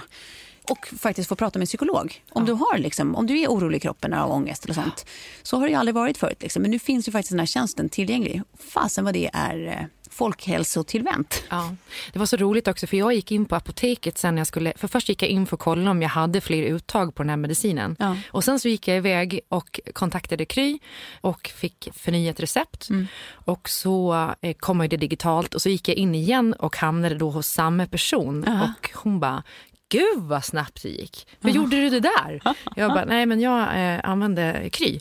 Och faktiskt få prata med en psykolog. Om, du har liksom, om du är orolig i kroppen av ångest eller sånt. Så har det aldrig varit förut. Liksom. Men nu finns ju faktiskt den här tjänsten tillgänglig. Fasen vad det är eh, folkhälsotillvänt.
Ja, det var så roligt också för jag gick in på apoteket sen jag skulle, för först gick jag in för att kolla om jag hade fler uttag på den här medicinen.
Ja.
Och sen så gick jag iväg och kontaktade Kry och fick förnyat recept. Och så eh, kom det digitalt och så gick jag in igen och hamnade då hos samma person och hon bara Gud vad snabbt det gick. Hur gjorde du det där? Jag bara, nej men jag eh, använde Kry.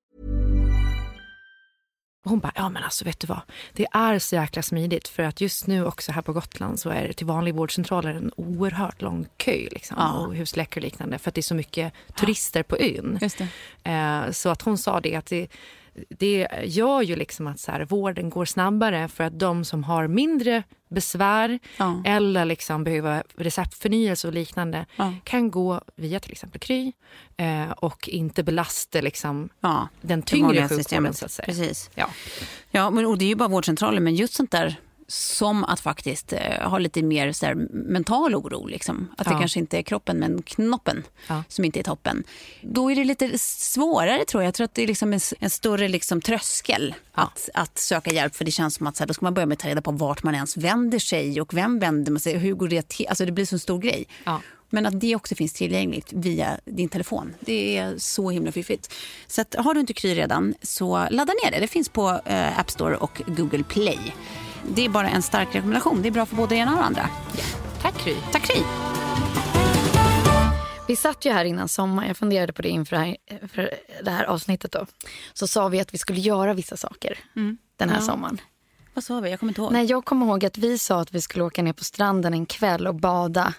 Och hon bara, ja men alltså vet du vad, det är så jäkla smidigt för att just nu också här på Gotland så är det till vanlig vårdcentraler en oerhört lång kö liksom,
Ja.
och husläkare och liknande för att det är så mycket turister på ön. Eh, så att hon sa det att det, det gör ju liksom att så här, vården går snabbare för att de som har mindre besvär
Ja.
eller liksom behöver receptförnyelse och liknande
Ja.
kan gå via till exempel Kry eh, och inte belasta liksom,
Ja,
den tyngre sjukvården så att säga.
Precis.
Ja.
Ja, men, och det är ju bara vårdcentraler, men just sånt där som att faktiskt eh, ha lite mer så här, mental oro. Liksom. Att det
Ja.
kanske inte är kroppen, men knoppen
Ja.
som inte är toppen. Då är det lite svårare tror jag. Jag tror att det är liksom en, en större liksom, tröskel att, att söka hjälp. För det känns som att så här, då ska man börja med att ta reda på vart man ens vänder sig och vem vänder man sig hur går det till. Alltså det blir så en stor grej.
Ja.
Men att det också finns tillgängligt via din telefon. Det är så himla fiffigt. Så att, har du inte Kry redan så ladda ner det. Det finns på eh, App Store och Google Play. Det är bara en stark rekommendation. Det är bra för både det ena och det andra.
Tack Kry.
Tack Kry.
Vi satt ju här innan sommar, jag funderade på det inför det här, för det här avsnittet. Då. Så sa vi att vi skulle göra vissa saker den här
Ja.
sommaren.
Vad sa vi? Jag kommer inte ihåg.
Nej, jag kommer ihåg att vi sa att vi skulle åka ner på stranden en kväll och bada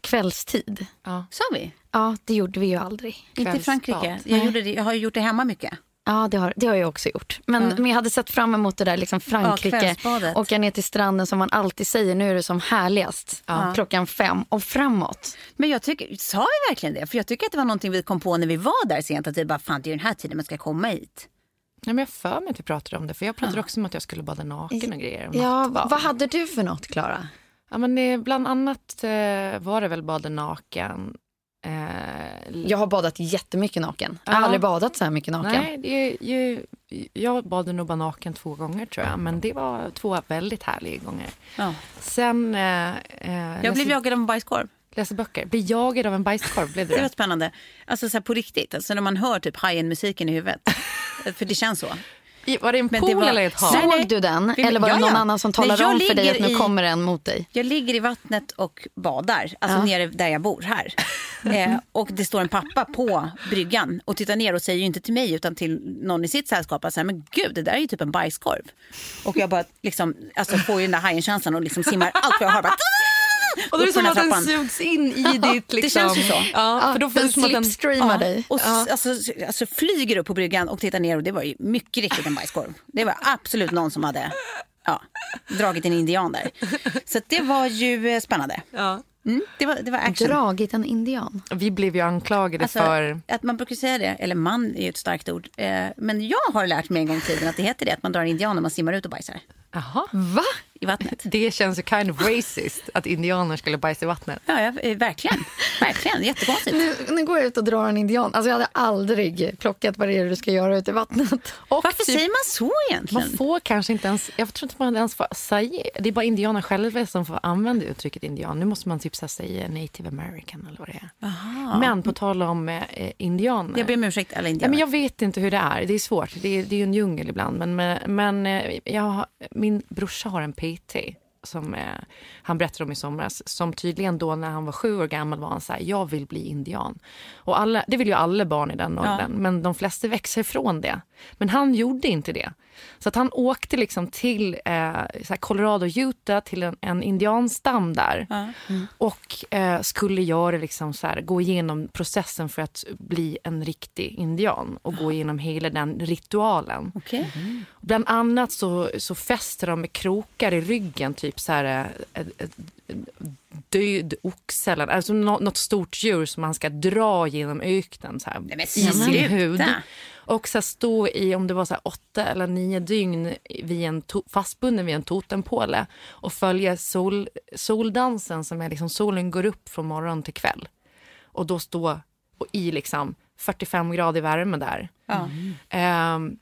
kvällstid.
Ja.
Sa vi?
Ja, det gjorde vi ju aldrig.
Inte i. Frankrike. Jag, gjorde det, jag har ju gjort det hemma mycket.
Ja, det har, det har jag också gjort. Men, men jag hade sett fram emot det där liksom Frankrike.
kvällsbadet.
åka ner till stranden som man alltid säger, nu är det som härligast. Klockan fem och framåt.
Men jag tycker, sa vi verkligen det? För jag tycker att det var någonting vi kom på när vi var där sent. Att det bara, fan det är ju den här tiden man ska komma hit.
Nej, men jag för mig att vi pratade om det. För Jag pratade också om att jag skulle bada naken och grejer.
Ja, vad hade du för något, Klara?
Ja, men det, bland annat eh, var det väl bada naken. Eh,
Jag har badat jättemycket naken. Jag har
Ja.
aldrig badat så här mycket naken.
Nej, det, är ju- jag badade nog bara naken två gånger tror jag. Men det var två väldigt härliga gånger.
Ja.
Sen... Eh, eh,
Jag
läser,
blev jagad av en bajskorv.
läser böcker. Bli jagad av en bajskorv blev
Det var
det.
spännande. Alltså så här på riktigt, alltså när man hör typ hajen-musiken i huvudet. För det känns så.
I- Var det en pool
det var-
eller ett hav?
Såg
nej.
du den?
Vi-
Eller var det
ja,
någon
ja.
annan som talade om för dig att nu
i-
kommer en mot dig?
Jag ligger i vattnet och badar, alltså nere där jag bor här. Eh, och det står en pappa på bryggan och tittar ner och säger ju inte till mig utan till någon i sitt sällskap att men gud det där är ju typ en bajskorv. Och jag bara liksom, alltså får ju den där hajen-känslan och liksom simmar allt vad jag har. Bara,
Och det är
upp för
som
den
att den sugs in i ditt... Liksom.
det känns ju så.
Ja, för då får
den
det att den...
slipstreamar dig.
Och alltså, alltså flyger upp på bryggan och tittar ner och det var ju mycket riktigt en bajskorv. Det var absolut någon som hade ja, dragit en indian där. Så det var ju eh, spännande.
Ja.
Mm, det, var, det var action.
Dragit en indian.
Vi blev ju anklagade
Alltså,
för...
att man brukar säga det, eller man är ju ett starkt ord. Eh, men jag har lärt mig en gång i tiden att det heter det, att man drar en indian när man simmar ut och bajsar
Jaha.
Va?
i vattnet.
Det känns ju kind of racist att indianer skulle bajsa i vattnet.
Ja, ja eh, verkligen. Verkligen, jättekonstigt.
Nu, nu går jag ut och drar en indian. Alltså jag hade aldrig plockat vad det är du ska göra ute i vattnet.
Och
Varför
typ-
säger man så egentligen?
Man får kanske inte ens, jag tror inte man ens får säga, det är bara indianer själva som får använda uttrycket indian. Nu måste man typ så säga native american eller vad det är. Men på tal om eh, indianer.
Jag ber om ursäkt alla indianer.
men jag vet inte hur det är. Det är svårt. Det är, det är ju en djungel ibland. Men, men, men eh, jag, har- min brorsa har en PT som eh, han berättade om i somras. Som tydligen då när han var sju år gammal var han så här, jag vill bli indian. Och alla, det vill ju alla barn i den åldern. Men de flesta växer ifrån det. Men han gjorde inte det. Så att han åkte liksom till eh, Colorado, Utah, till en, en indianstam där. Och eh, skulle göra liksom så här, gå igenom processen för att bli en riktig indian. Och gå igenom hela den ritualen.
Okej.
Bland annat så, så fäster de med krokar i ryggen, typ så här eh, ett, ett död oxe eller alltså nå- något stort djur som man ska dra genom öknen så här,
Nej, men
i sin hud. Och så stå i, om det var så åtta eller nio dygn vid en to- fastbunden vid en totempåle och följa sol, soldansen som är liksom solen går upp från morgon till kväll. Och då stå och i liksom 45 grader värme där.
Ja.
Ehm,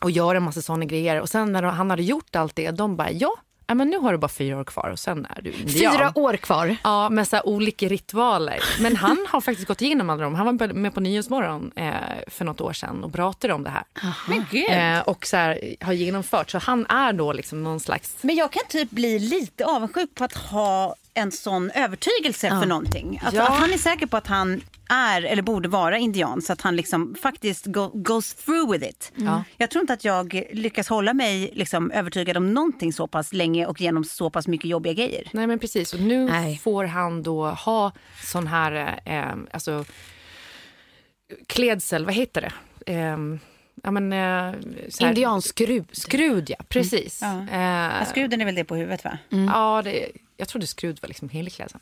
och göra en massa såna grejer. Och sen när han hade gjort allt det, de bara ja, ja men nu har du bara fyra år kvar och sen är du indian.
Fyra år kvar.
Ja, med så här olika ritualer. Men han har faktiskt gått igenom alla dem. Han var med på Nyhetsmorgon eh, för något år sedan och pratade om det här.
Men gud.
Eh, och så här, har genomfört. Så han är då liksom någon slags...
Men jag kan typ bli lite avundsjuk på att ha en sån övertygelse för någonting. Att,
Ja.
att han är säker på att han är eller borde vara indian så att han liksom faktiskt go, goes through with it.
Ja.
Jag tror inte att jag lyckas hålla mig liksom övertygad om någonting så pass länge och genom så pass mycket jobbiga grejer.
Nej men precis. Och nu
Nej.
får han då ha sån här, eh, alltså klädsel, vad heter det? Eh, ja, men, eh,
Indianskrud.
Skrud, ja. Precis.
Ja.
Eh,
Ja, Skruden är väl det på huvudet va?
Ja, det, jag trodde skrud var liksom.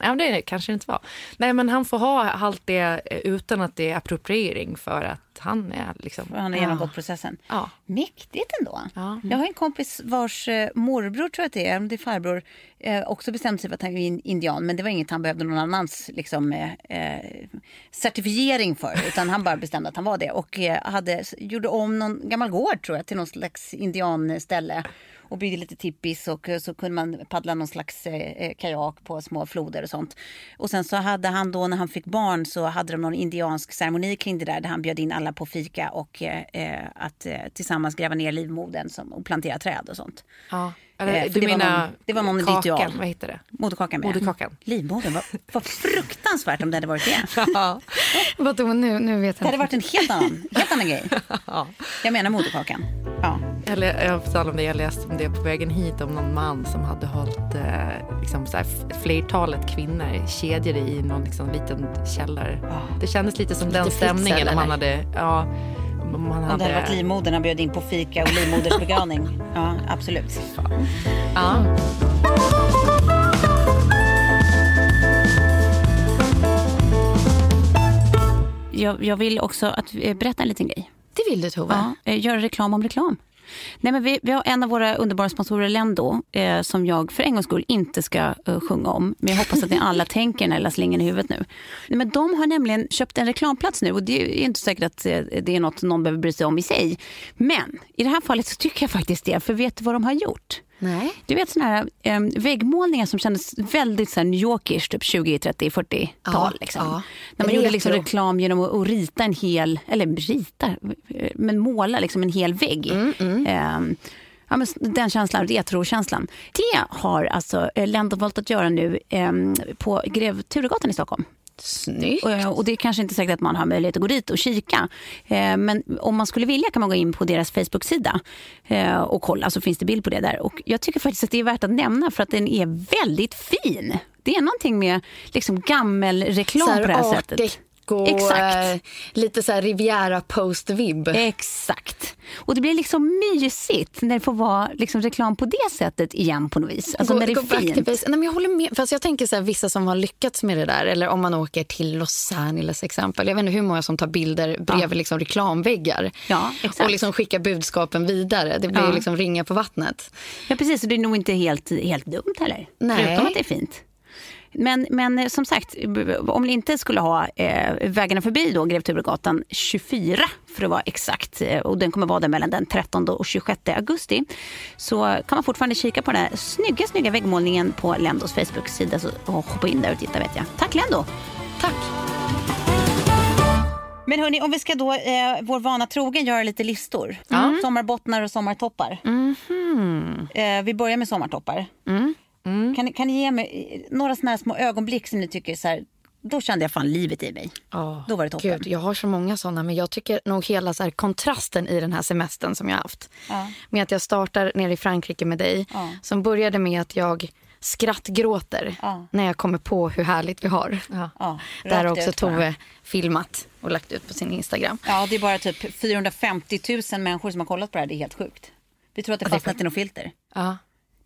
Ja, men det kanske det inte var. Nej, men han får ha allt det eh, utan att det är appropriering för att han är liksom...
För han har genomgått processen.
Ja.
Mäktigt ändå.
Ja.
Jag har en kompis vars eh, morbror, tror jag det är, om det är farbror, eh, också bestämde sig för att han är in- indian. Men det var inget han behövde någon annans liksom, eh, certifiering för. Utan han bara bestämde att han var det. Och hade, gjorde om någon gammal gård, tror jag, till någon slags indianställe och byggde lite tippis och eh, så kunde man paddla någon slags eh, eh, kajak på små floder och sånt. Och sen så hade han då när han fick barn så hade de någon indiansk ceremoni kring det där där han bjöd in alla på fika och eh, eh att eh, tillsammans gräva ner livmodern som, och plantera träd och sånt.
Ja.
Eh,
Eller, du
det var
menar
någon- det var någon
kakan,
ritual.
vad heter det?
Moderkakan.
Moderkakan.
Livmodern, vad, vad fruktansvärt om det hade varit det.
Ja.
Vadå, nu, nu vet
Det
jag
hade varit en helt annan, helt annan grej. Jag menar moderkakan. Ja.
Jag, jag, om det, jag läste om det på vägen hit om någon man som hade hållit eh, liksom så här, flertalet kvinnor kedjade i någon liksom, liten källare. Det kändes lite som den
Lite
stämningen
Fritzl,
om man hade... Ja, om man
Om
hade
det hade varit livmodern han bjöd in på fika och livmodersbegravning. Ja, absolut.
ja.
Jag, jag vill också att, eh, berätta en liten grej.
Det vill du Tove.
Ja, eh, göra reklam om reklam. Nej, men vi, vi har en av våra underbara sponsorer, Lendo, eh, som jag för en gångs skull inte ska eh, sjunga om. Men jag hoppas att ni alla tänker den här slingen i huvudet nu. Nej, men de har nämligen köpt en reklamplats nu och det är inte säkert att eh, det är något någon behöver bry sig om i sig. Men i det här fallet så tycker jag faktiskt det, för vet du vad de har gjort?
Nej.
Du vet såna här eh, väggmålningar som kändes väldigt så här, New Yorkish, typ 20, 30, 40-tal.
Ja,
liksom.
ja.
När man gjorde liksom reklam genom att, att rita en hel, eller rita, men måla liksom en hel vägg.
Mm,
Eh, Ja, men den känslan, retrokänslan. Det har alltså eh, Lendo valt att göra nu eh, på Grev Turegatan i Stockholm.
Snyggt.
Och, och det är kanske inte säkert att man har möjlighet att gå dit och kika. Eh, men om man skulle vilja kan man gå in på deras Facebook-sida eh, och kolla så finns det bild på det där. Och jag tycker faktiskt att det är värt att nämna för att den är väldigt fin. Det är någonting med liksom gammelreklam på det här sättet.
Deco,
Exakt.
eh, lite så Riviera post-vibb.
Exakt. Och det blir liksom mysigt när det får vara liksom reklam på det sättet igen på något vis. Alltså
Gå-
när det är fint.
Nej, men jag håller med. Fast jag tänker så här, vissa som har lyckats med det där. Eller om man åker till Los Angeles exempel. Jag vet inte hur många som tar bilder bredvid liksom reklamväggar.
Ja, exakt.
Och liksom skickar budskapen vidare. Det blir
Ja.
liksom ringa på vattnet.
Ja, precis. Och det är nog inte helt, helt dumt heller.
Nej.
Förutom att det är fint. Men, men eh, som sagt, om ni inte skulle ha eh, vägarna förbi då, Grev Turegatan 24 för att vara exakt, eh, och den kommer vara där mellan den 13 och 26 augusti, så kan man fortfarande kika på den här snygga, snygga väggmålningen på Lendos Facebook-sida och hoppa in där och titta vet jag. Tack Lendo!
Tack.
Men hörni, om vi ska då eh, vår vana trogen göra lite listor. Sommarbottnar och sommartoppar. Eh, vi börjar med sommartoppar. Kan, ni- kan ni ge mig några såna små ögonblick som ni tycker så här, då kände jag fan livet i mig. Då var det toppen.
Gud, jag har så många såna, men jag tycker nog hela så kontrasten i den här semestern som jag har haft. Med att jag startar nere i Frankrike med dig, som började med att jag skrattgråter
Ja.
när jag kommer på hur härligt vi har.
Ja,
Där har också. Tove filmat och lagt ut på sin Instagram.
Ja, det är bara typ 450 000 människor som har kollat på det här. Det är helt sjukt. Vi tror att det fastnat i något filter.
Ja.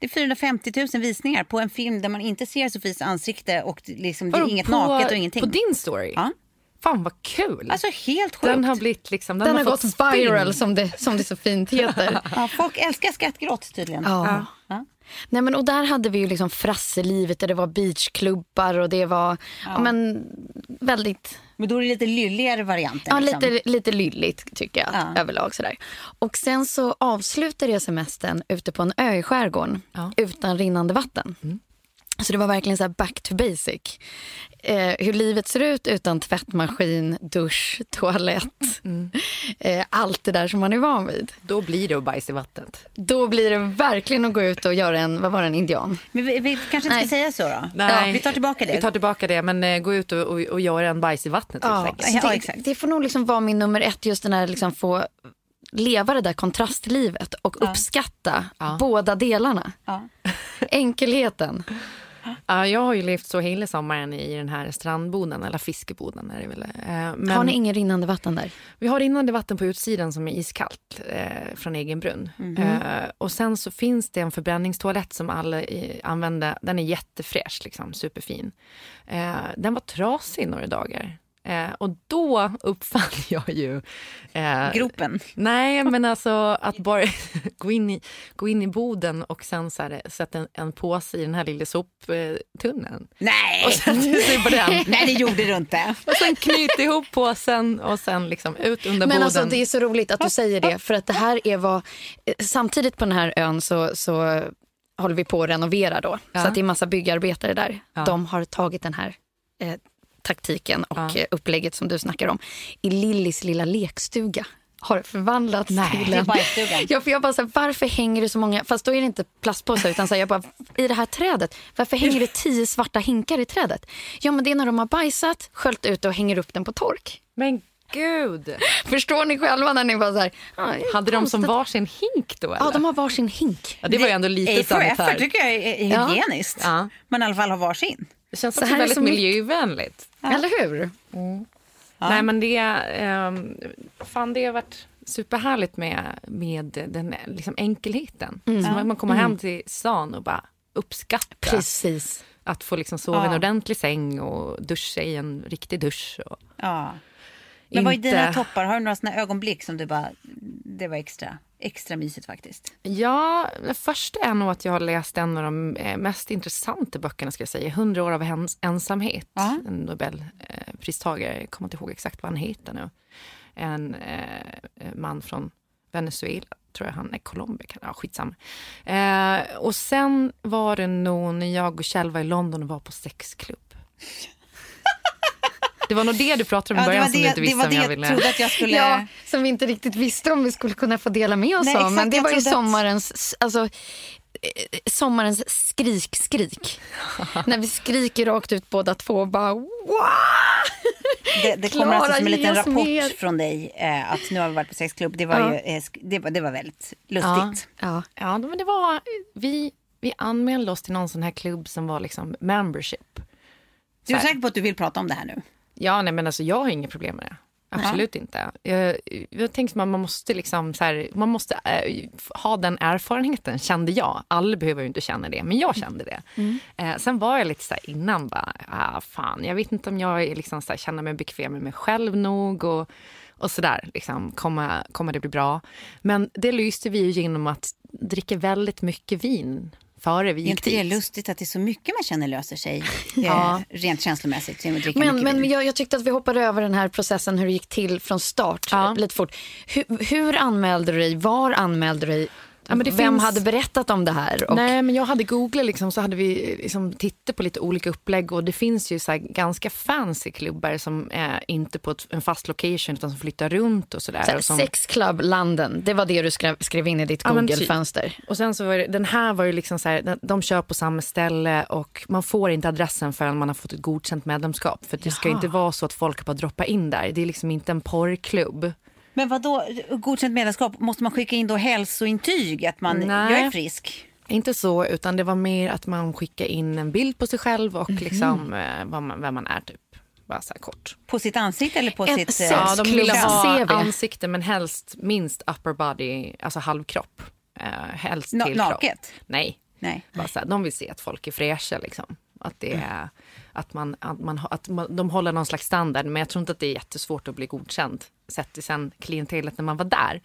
Det är 450 000 visningar på en film där man inte ser Sofies ansikte och det liksom, det är inget
på,
naket och ingenting.
På din story?
Ja.
Fan vad kul.
Alltså helt sjukt.
den har blivit liksom, den,
Den har
fått
gått
spinn.
viral som det, som det så fint heter.
Ja, folk älskar skrattgråt tydligen.
Ja.
Ja.
Nej, men, och där hade vi ju liksom frasselivet och det var beachklubbar och det var ja. men, väldigt
Men då är det lite lylligare varianten.
Ja,
liksom.
lite, lite lylligt tycker jag
Ja.
överlag. Sådär. Och sen så avslutade jag semestern ute på en ö i skärgården
Ja.
utan rinnande vatten. Så det var verkligen så här back to basic. Eh, hur livet ser ut utan tvättmaskin, dusch, toalett. Eh, allt det där som man är van vid.
Då blir det att bajs i vattnet.
Då blir det verkligen att gå ut och göra en, vad var det, en indian?
Men vi, vi kanske inte
Nej.
ska säga så då?
Nej.
Ja, vi tar tillbaka det.
Vi tar tillbaka det, men eh, gå ut och, och, och göra en bajs i vattnet
Ja,
det,
exakt.
det får nog liksom vara min nummer ett, just den här liksom få leva det där kontrastlivet och uppskatta båda delarna.
Ja.
Enkelheten.
Ja, jag har ju levt så hela sommaren i den här strandboden, eller fiskeboden är det väl. Eh, Men
Har ni ingen rinnande vatten där?
Vi har rinnande vatten på utsidan som är iskallt eh, från egen brunn. Eh, och sen så finns det en förbränningstoalett som alla i, använder. Den är jättefräsch, liksom, superfin. Eh, den var trasig några dagar. Eh, och då uppfann jag ju... Eh,
Gropen.
Nej, men alltså att bara gå in i, gå in i boden och sen så här, sätta en, en påse i den här lilla soptunneln.
Nej!
Och sätta sig på den.
Nej, det gjorde du inte.
Och sen knyta ihop påsen och sen liksom ut under
Men
boden.
alltså det är så roligt att du säger det för att det här är vad, eh, samtidigt på den här ön så, så håller vi på att renovera då.
Ja.
Så att det är massa byggarbetare där.
Ja.
De har tagit den här eh, taktiken och
Ja.
eh, upplägget som du snackar om i Lillis lilla lekstuga har förvandlats
Nej,
till en... Ja, för jag bara så här, varför hänger det så många, fast då är det inte plastpåsar utan så här, jag bara, i det här trädet, varför hänger det tio svarta hinkar i trädet? Ja men det är när de har bajsat, sköljt ut och hänger upp den på tork.
Men gud!
Förstår ni själva när ni bara så här, "Ah,
Hade de som
konstigt."
varsin hink då? Eller?
Ja, de har varsin hink.
ja, det var ju ändå lite
A for effort tycker jag är, hygieniskt.
Ja.
Man i alla fall har varsin.
Det känns
Så
också väldigt
så
miljövänligt.
Eller hur?
Nej men det, ehm, fan det har varit superhärligt med, med den liksom enkelheten.
Mm.
Så man kommer hem till stan och bara uppskatta
Precis.
att få liksom sova i en
Ja.
ordentlig säng och duscha i en riktig dusch. Och
Ja. Men vad är dina toppar? Har du några såna ögonblick som du bara, det var extra, extra mysigt faktiskt?
Ja, det första är nog att jag har läst en av de eh, mest intressanta böckerna, ska jag säga. 100 år av ensamhet.
Ja.
En Nobelpristagare, jag kommer inte ihåg exakt vad han heter nu. En eh, man från Venezuela, tror jag han är Colombia, ja skitsamma. Eh, och sen var det nog när jag och Kjell var i London och var på sexklubb. Det var nog det du pratade om i
Ja, det
början
var
som du
det,
inte
det,
visste
var
om
det
jag
jag
ville...
trodde att jag skulle...
Ja, som vi inte riktigt visste om vi skulle kunna få dela med oss
Nej,
av.
exakt,
Men det var ju
trodde att-
sommarens, alltså, eh, sommarens skrik-skrik. När vi skriker rakt ut båda två och bara wow!
Det, det kommer
Klara,
alltså som en liten rapport
mer.
från dig eh, att nu har vi varit på sexklubb. Det var,
Ja.
ju, eh, det, var, det var väldigt
Ja.
lustigt.
Ja.
Ja, men det var... Vi, vi anmälde oss till någon sån här klubb som var liksom membership.
Du är säker på att du vill prata om det här nu?
Ja, nej men alltså jag har inga problem med det. Absolut inte. Jag, jag tänker att man måste liksom så här, man måste eh, ha den erfarenheten, kände jag. Alla behöver ju inte känna det, men jag kände det. Eh, sen var jag lite så här innan bara, ah, fan, jag vet inte om jag liksom så här, känner mig bekväm med mig själv nog och, och sådär, liksom, kommer, kommer det bli bra? Men det lyste vi ju genom att dricka väldigt mycket vin före vi
Är
gick
inte det
dit.
lustigt att det är så mycket man känner löser sig
Ja.
eh, rent känslomässigt
Men, men jag, jag tyckte att vi hoppade över den här processen hur det gick till från start
Ja.
lite fort. Hur, hur anmälde du dig? Var anmälde du dig?
Ja,
Vem
finns-
hade berättat om det här? Och,
Nej, men jag hade googlat liksom, så hade vi liksom tittat på lite olika upplägg och det finns ju så ganska fancy klubbar som är inte på ett, en fast location utan som flyttar runt och sådär.
så
som,
Sex Club London, det var det du skrev, skrev in i ditt
Ja, typ.
Google-fönster.
Och sen så var det, den här var ju liksom så här, de kör på samma ställe och man får inte adressen förrän man har fått ett godkänt medlemskap. För det ska
Jaha.
inte vara så att folk bara droppar in där. Det är liksom inte en porrklubb.
Men vad då godkänt medlemskap? Måste man skicka in då hälsointyg att man,
Nej.
jag är frisk?
Inte så, utan det var mer att man skickar in en bild på sig själv och
Mhm.
liksom eh, vad man, vem man är typ. Bara så kort.
På sitt ansikte eller på
En
sitt... eh,
Ja, de ville ha
CV.
ansikte men helst minst upper body, alltså halvkropp. Uh, helst
Na-
till
naket?
kropp. Nej,
Nej.
bara så här, de vill se att folk är fräscha liksom. Att det är, att man, att man, att man, de håller någon slags standard men jag tror inte att det är jättesvårt att bli godkänd sett till sen klientelet när man var där.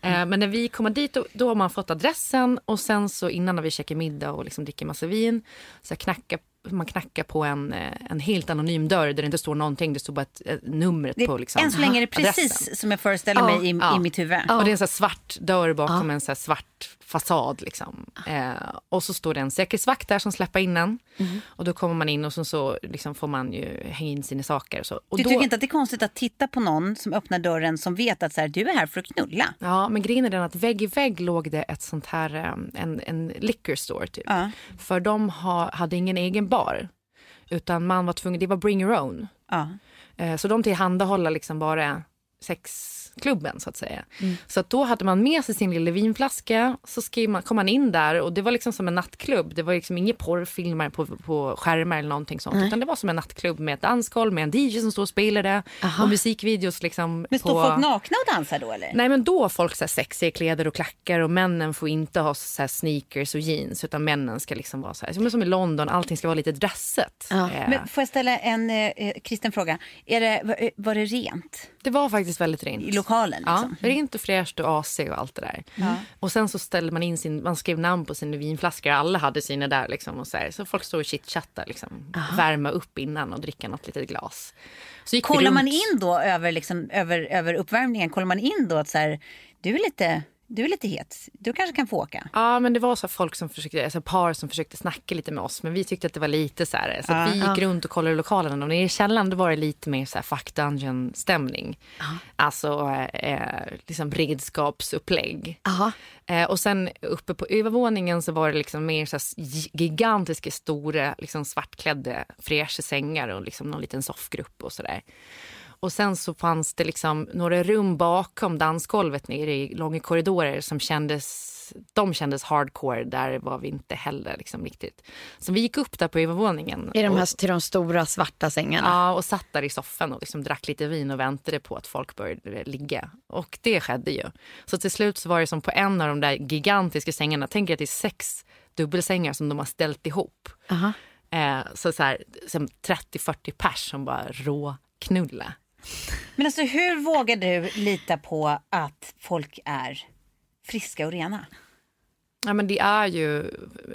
Eh, men när vi kommer dit då, då har man fått adressen och sen så innan när vi käkar middag och liksom dricker massa vin så knackar man knackar på en, eh, en helt anonym dörr där det inte står någonting. Det står bara ett, ett numret
Det,
på liksom,
än så länge är det precis
adressen.
som jag föreställer
Ja,
mig i,
ja.
i mitt huvud.
Och det är en så svart dörr bakom en så svart fasad. Liksom. Eh, och så står det en säkerhetsvakt där som släpper in en.
Mm.
Och då kommer man in och så, så liksom får man ju hänga in sina saker. Och så. Och
Du
då,
tycker inte att det är konstigt att titta på någon som öppnar dörren som vet att så här, du är här för att knulla?
Ja, men grejen är den att vägg i vägg låg det ett sånt här, eh, en, en liquor store typ.
Ja.
För de ha, hade ingen egen bar. Utan man var tvungen, det var bring your own.
Ja.
Eh, Så de tillhandahåller liksom bara sex klubben så att säga. Så att då hade man med sig sin lilla vinflaska, så skrev man, kom man in där och det var liksom som en nattklubb. Det var liksom inga porrfilmer på, på skärmar eller någonting sånt, utan det var som en nattklubb med ett dansgolv med en DJ som stod och spelade och musikvideos liksom.
Men står
på...
folk nakna och dansar då eller?
Nej men då folk så här sexiga kläder och klackar och männen får inte ha så här sneakers och jeans utan männen ska liksom vara så här, som, som i London, allting ska vara lite dressat. Eh,
Men får jag ställa en eh, kristen fråga? Är det, var, var det rent
det var faktiskt väldigt rent.
i lokalen? Liksom?
Ja, rent och fräscht och AC och allt det där. Och sen så ställde man in sin, man skrev namn på sina vinflaskor, alla hade sina där liksom och så, här. så folk stod och chitchattar liksom, värma upp innan och dricka något litet glas. Så
Kollar man in då över, liksom, över, över uppvärmningen, kollar man in då att så här, du är lite, du är lite het, du kanske kan få åka?
Ja, men det var så folk som försökte, alltså par som försökte snacka lite med oss, men vi tyckte att det var lite så här, så att vi gick runt och kollade lokalen och nere i källaren då var det lite mer så här fuck dungeon stämning. Alltså eh, liksom redskapsupplägg. Eh, och sen uppe på övervåningen så var det liksom mer så gigantiska stora liksom svartklädda fräscha sängar och liksom någon liten soffgrupp och sådär. Och sen så fanns det liksom några rum bakom dansgolvet nere i långa korridorer som kändes de kändes hardcore, där var vi inte heller liksom riktigt. Så vi gick upp där på övervåningen.
I de
och-
här till de stora svarta sängarna.
Ja, och satt där i soffan och liksom drack lite vin och väntade på att folk började ligga. Och det skedde ju. Så till slut så var det som på en av de där gigantiska sängarna, tänk att det är sex dubbelsängar som de har ställt ihop.
Aha.
Eh, så så här, som 30-40 pers som bara råknulla.
Men alltså hur vågar du lita på att folk är friska och rena?
Ja, men det är ju,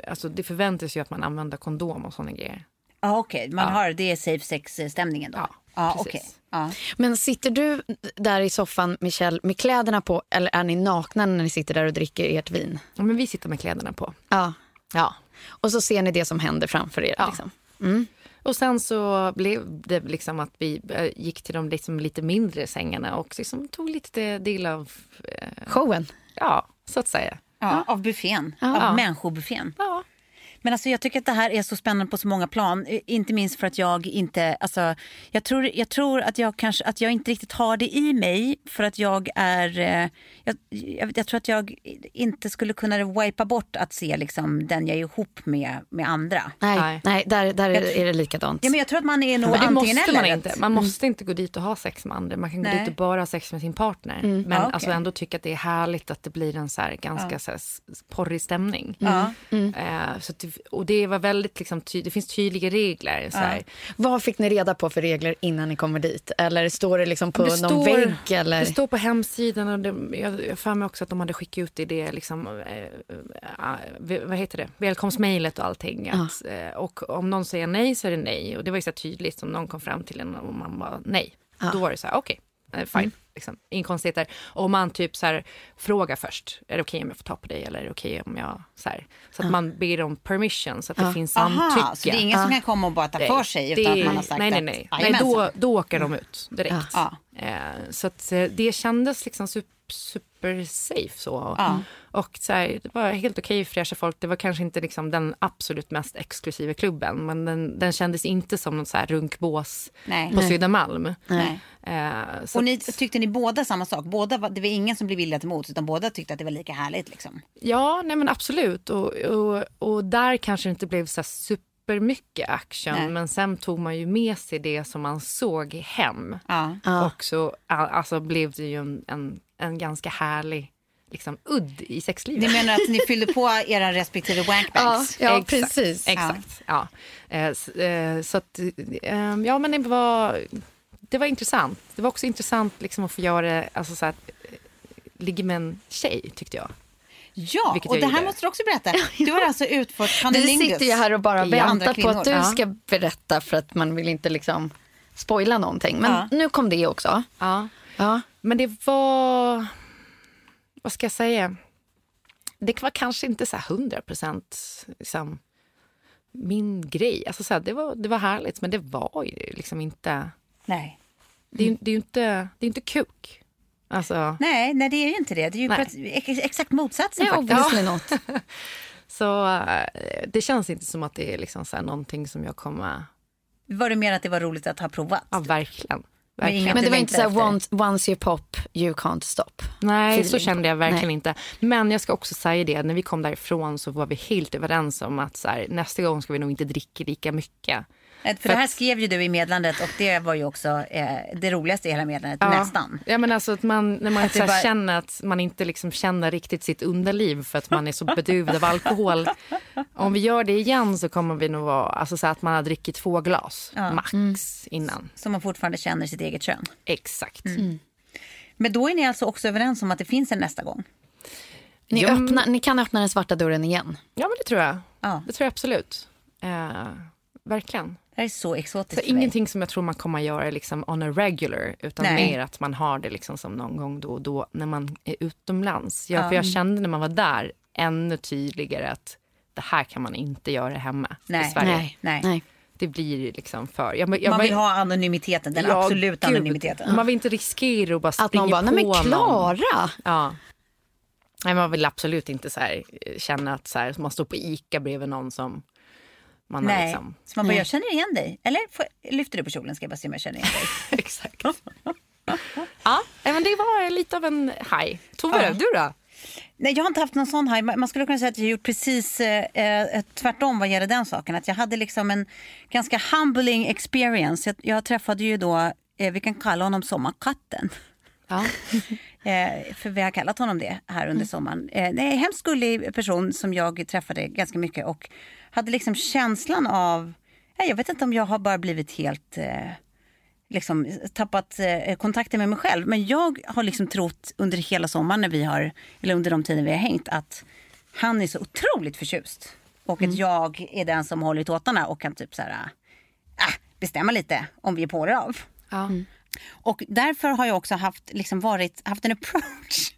alltså det förväntas ju att man använder kondom och sådana grejer.
Ja okej, man
Ja.
har, det är safe sex-stämningen då?
Ja,
ja
precis.
okej. Ja.
Men sitter du där i soffan, Michelle, med kläderna på eller är ni nakna när ni sitter där och dricker ert vin?
Ja, men vi sitter med kläderna på.
Ja.
Ja.
Och så ser ni det som händer framför er.
Ja.
Liksom.
Och sen så blev det liksom att vi eh, gick till de liksom lite mindre sängarna och liksom tog lite del av, eh,
Showen.
ja, så att säga.
Ja, av buffén,
Ja.
av människobuffén.
Ja.
Men alltså jag tycker att det här är så spännande på så många plan. Inte minst för att jag inte, alltså jag tror, jag tror att jag kanske, att jag inte riktigt har det i mig för att jag är, eh, jag, jag, jag tror att jag inte skulle kunna wipa bort att se liksom den jag är ihop med, med andra.
Nej,
Nej.
där, där är, är det likadant.
Ja men jag tror att man är nog antingen
måste
eller.
man inte. Man måste inte gå dit och ha sex med andra. Man kan gå
Nej.
dit och bara ha sex med sin partner. Men
Ja, okej.
alltså ändå tycka att det är härligt att det blir en så här ganska så här s- porrig stämning.
Ja.
Eh, så att, och det var väldigt liksom, ty- det finns tydliga regler. Så här.
Vad fick ni reda på för regler innan ni kommer dit? Eller står det liksom på
Det
någon
står-
vägg? Eller?
Det står på hemsidan och det, jag jag för mig också att de hade skickat ut i det liksom, eh, eh, vad heter det, välkomstmejlet och allting. Att, eh, och om någon säger nej så är det nej. Och det var ju så tydligt om någon kom fram till en och man bara nej. Då var det så här, okej, eh, fine. Liksom, Inga konstigheter. Och man typ så här, frågar först, är det okej om jag får ta på dig eller är det okej om jag, så här. Så att man ber om permission så att det finns samtycke.
Aha, så det är ingen som kan komma och bara ta för sig utan
det-
att man har sagt
nej, nej,
att
nej. nej
"Jajamensan."
då, då åker de ut direkt. Eh, så att, eh, det kändes liksom super, super safe. Så. Och så här, det var helt okej fräscha folk. Det var kanske inte liksom den absolut mest exklusiva klubben. Men den, den kändes inte som något så här runkbås
Nej.
på. Södermalm.
Nej.
Eh,
Och ni, tyckte ni båda samma sak? Båda, var- det var ingen som blev villiga till mots utan båda tyckte att det var lika härligt liksom?
Ja, nej men absolut. Och, och, och där kanske det inte blev så supermycket action.
Nej.
Men sen tog man ju med sig det som man såg hem.
Ja.
Och så alltså, blev det ju en, en, en ganska härlig liksom, udd i sexlivet.
Ni menar att ni fyllde på era respektive wankbanks?
Ja,
Exakt,
precis.
Exakt, ja. Eh, s- eh, så att, eh, ja men det var, det var intressant. Det var också intressant liksom att få göra det, alltså så här, eh, ligga med en tjej tyckte jag.
Ja,
Vilket
och det här
gjorde.
måste du också berätta. Du har alltså utfört
Vi
cunnilingus
sitter ju här och bara väntar på att du ska berätta för att man vill inte liksom spoila någonting. Men
Ja.
nu kom det också.
Ja.
Ja.
Men det var, vad ska jag säga, det var kanske inte så här 100 procent liksom, min grej. Alltså så här, det, var, det var härligt, men det var ju liksom inte,
Nej.
det är, det är ju inte, det är inte kuk. Alltså,
Nej, nej, det är ju inte det. Det är ju exakt motsatsen
Ja,
faktiskt.
not.
Så eh, det känns inte som att det är liksom så här någonting som jag kommer...
Var det mer att det var roligt att ha provat?
Ja, verkligen. Verkligen.
Men det var inte så här once, once you pop, you can't stop.
Nej, så kände jag verkligen
Nej.
inte. Men jag ska också säga det, när vi kom därifrån så var vi helt överens om att så här, nästa gång ska vi nog inte dricka lika mycket.
Eh, För,
För
det här
att-
skrev ju du i meddelandet och det var ju också eh, det roligaste i hela meddelandet, nästan.
Ja, men alltså att man, när man
Att
så
bara-
känner att man inte liksom känner riktigt sitt underliv för att man är så bedövad av alkohol. Om vi gör det igen så kommer vi nog vara, alltså så att man har druckit två glas max
Mm.
innan.
Så man fortfarande känner sitt eget kön.
Exakt.
Mm. Men då är ni alltså också överens om att det finns en nästa gång?
Ni,
Ja,
öppnar, ni kan öppna den svarta dörren igen.
Ja, men det tror jag.
Ja.
Det tror jag absolut. Eh, verkligen.
Det är så exotiskt
Så
för mig.
ingenting som jag tror man kommer att göra liksom on a regular utan
Nej.
mer att man har det liksom som någon gång då och då när man är utomlands. Jag,
Ja.
För jag kände när man var där ännu tydligare att det här kan man inte göra hemma
Nej.
i Sverige.
Nej.
Nej.
Nej.
Det blir liksom för... Jag, jag,
Man vill ha anonymiteten, den
Ja,
absoluta
gud.
anonymiteten.
Man vill inte riskera att bara
Att
springa
någon bara,
på
nej men. Klara!
Ja. Nej, man vill absolut inte så här, eh, känna att så här, man står på Ica bredvid någon som man
Nej,
liksom...
så man bara,
Nej.
jag känner igen dig. Eller får, lyfter du på kjolen ska jag bara se om jag känner igen dig.
Exakt. ja, men det var lite av en haj. Tove,
Ja.
du då?
Nej, jag har inte haft någon sån haj. Man skulle kunna säga att jag gjort precis eh, eh, tvärtom vad gäller den saken. Att jag hade liksom en ganska humbling experience. Jag, jag träffade ju då, eh, vi kan kalla honom Sommarkatten.
Ja.
Eh, för vi har kallat honom det här under sommaren. Eh, det är en hemskt gullig person som jag träffade ganska mycket och hade liksom känslan av, ja, jag vet inte om jag har bara blivit helt, eh, liksom tappat eh, kontakten med mig själv. Men jag har liksom trott under hela sommaren när vi har, eller under de tiden vi har hängt att han är så otroligt förtjust. Och att jag är den som håller i tåtarna och kan typ så här, äh, bestämma lite om vi är på eller av.
Ja.
Och därför har jag också haft, liksom varit, haft en approach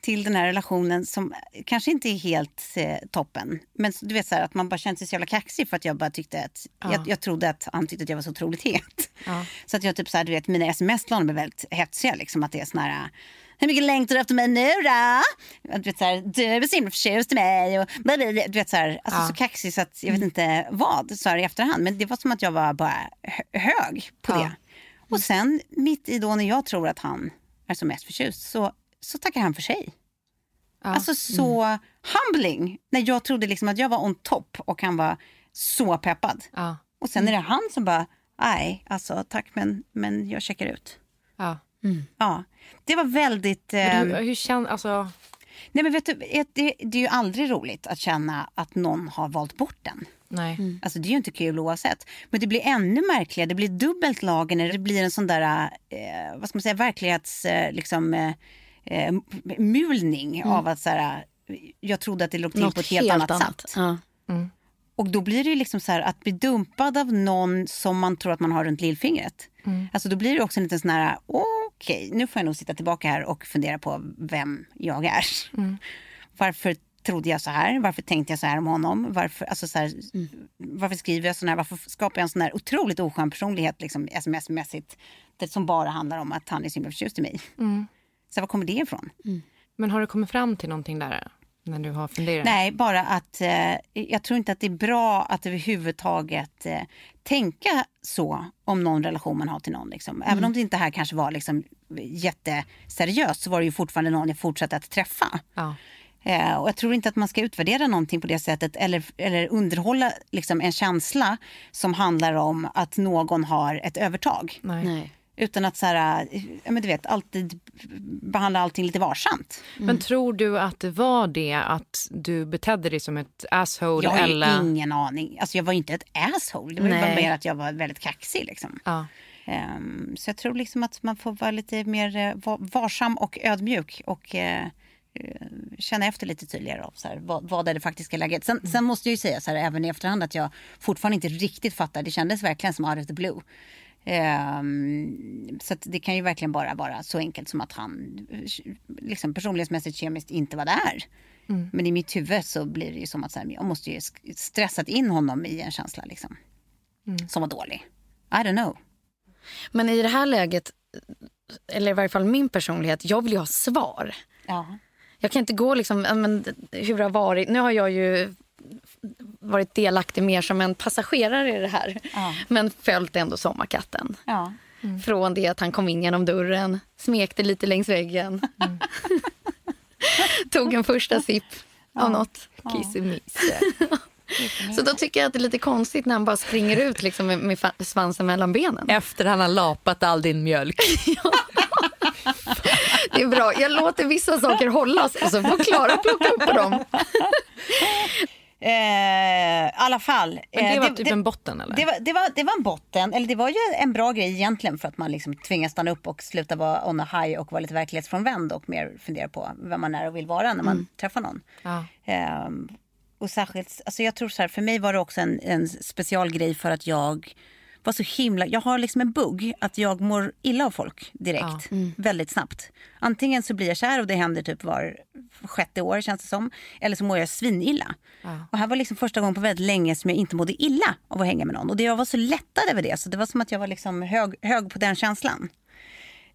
till den här relationen som kanske inte är helt eh, toppen. Men du vet så här, att man bara kände sig så jävla kaxig för att jag bara tyckte att, jag, jag trodde att han tyckte att jag var så otroligt het.
Ja.
Så att jag typ så här, du vet, mina sms till honom är väldigt hetsiga liksom att det är sån här hur mycket längtar du efter mig nu då? Du vet så här, du är så himla förtjust i mig. Och, du vet så här, alltså
Ja.
så kaxig så att jag vet inte vad så här i efterhand. Men det var som att jag var bara hö- hög på
Ja.
det. Och sen mitt i då när jag tror att han är som mest förtjust så, så tackar han för sig.
Ja.
Alltså så humbling. När jag trodde liksom att jag var on top och han var så peppad.
Ja.
Och sen är det han som bara, nej, alltså tack men, men jag checkar ut.
Ja.
Ja, det var väldigt... Eh,
hur, hur känner, alltså,
nej men vet du, det, det är ju aldrig roligt att känna att någon har valt bort den.
nej.
Alltså det är ju inte kul oavsett. Men det blir ännu märkligare, det blir dubbelt lager när det blir en sån där, eh, vad ska man säga, verklighets, eh, liksom, eh, eh, mulning av att så här, jag trodde att det låg till
Något
på ett helt, annat, sätt.
Ja.
Och då blir det ju liksom så här att bli dumpad av någon som man tror att man har runt lillfingret. Alltså då blir det också en liten sån här, okej, nu får jag nog sitta tillbaka här och fundera på vem jag är. Varför trodde jag så här? Varför tänkte jag så här om honom? Varför, alltså så här, varför skriver jag så här? Varför skapar jag en sån här otroligt oskön personlighet liksom, sms-mässigt? Det som bara handlar om att han är så himla förtjust i mig. Så var kommer det ifrån?
Men har du kommit fram till någonting där? När du har funderat?
Nej, bara att eh, jag tror inte att det är bra att överhuvudtaget eh, tänka så om någon relation man har till någon. Liksom. Även om det inte här kanske var liksom, jätteseriöst så var det ju fortfarande någon jag fortsatte att träffa.
Ja.
Eh, och jag tror inte att man ska utvärdera någonting på det sättet eller, eller underhålla liksom, en känsla som handlar om att någon har ett övertag.
Nej.
Nej.
Utan att så här, eh, ja, men du vet, alltid behandla allting lite varsamt.
Men tror du att det var det att du betedde dig som ett asshole?
Jag har
eller...
ingen aning. Alltså jag var inte ett asshole. Det var bara mer att jag var väldigt kaxig. Liksom.
Ja.
Ehm, så jag tror liksom att man får vara lite mer eh, va- varsam och ödmjuk. Och eh, känna efter lite tydligare av så här, vad, vad är det faktiska läget. Sen, sen måste jag ju säga så här, även i efterhand att jag fortfarande inte riktigt fattar. Det kändes verkligen som out of the blue. Ehm, så det kan ju verkligen bara vara så enkelt som att han liksom personlighetsmässigt kemiskt inte var där. Men i mitt huvud så blir det ju som att så här, jag måste ju stressat in honom i en känsla liksom. Som var dålig. I don't know.
Men i det här läget, eller i varje fall min personlighet, jag vill ju ha svar.
Ja.
Jag kan inte gå liksom, men, hur det har varit. Nu har jag ju varit delaktig mer som en passagerare i det här.
Ja.
Men följt ändå Sommarkatten.
Ja.
Från det att han kom in genom dörren, smekte lite längs väggen. Tog en första sipp av något.
Kissemisse.
Så då tycker jag att det är lite konstigt när han bara springer ut liksom med, med svansen mellan benen.
Efter han har lapat all din mjölk.
Det är bra. Jag låter vissa saker hållas och så får Klara plocka upp dem.
Eh, I alla fall.
Men
eh,
det var typ en botten eller?
Det var, det, var, det var en botten, eller det var ju en bra grej egentligen för att man liksom tvingas stanna upp och sluta vara on a high och vara lite verklighetsfrånvänd och mer fundera på vem man är och vill vara när man träffar någon.
Ja.
Ehm, och särskilt, alltså jag tror så här, för mig var det också en, en specialgrej för att jag var så himla, jag har liksom en bugg att jag mår illa av folk direkt, väldigt snabbt. Antingen så blir jag kär och det händer typ var sjätte år känns det som. Eller så mår jag svinilla. Och här var liksom första gången på väldigt länge som jag inte mådde illa av att hänga med någon. Och det, jag var så lättad över det, så det var som att jag var liksom hög, hög på den känslan.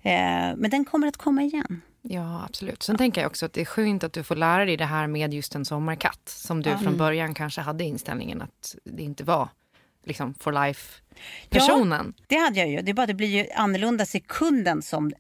Eh, men den kommer att komma igen.
Ja, absolut. Sen tänker jag också att det är skönt att du får lära dig det här med just en sommarkatt. Som du från början kanske hade inställningen att det inte var liksom for life-personen.
Det hade jag ju. Det är bara det blir ju annorlunda sekunden som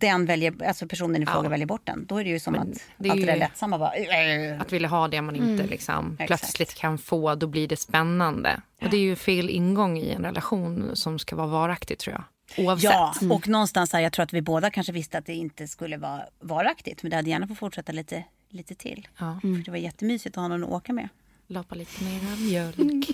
den väljer, alltså personen i fråga
Ja.
väljer bort den. Då är det ju som
Men
att
det är
allt det där lättsamma bara... äh,
Att vilja ha det man inte liksom
Exakt.
plötsligt kan få, då blir det spännande. Och det är ju fel ingång i en relation som ska vara varaktig tror jag. Oavsett.
Ja, och någonstans här, jag tror att vi båda kanske visste att det inte skulle vara varaktigt. Men det hade gärna fått fortsätta lite, lite till.
Ja.
För det var jättemysigt att ha någon att åka med.
Lapa lite mera mjölk.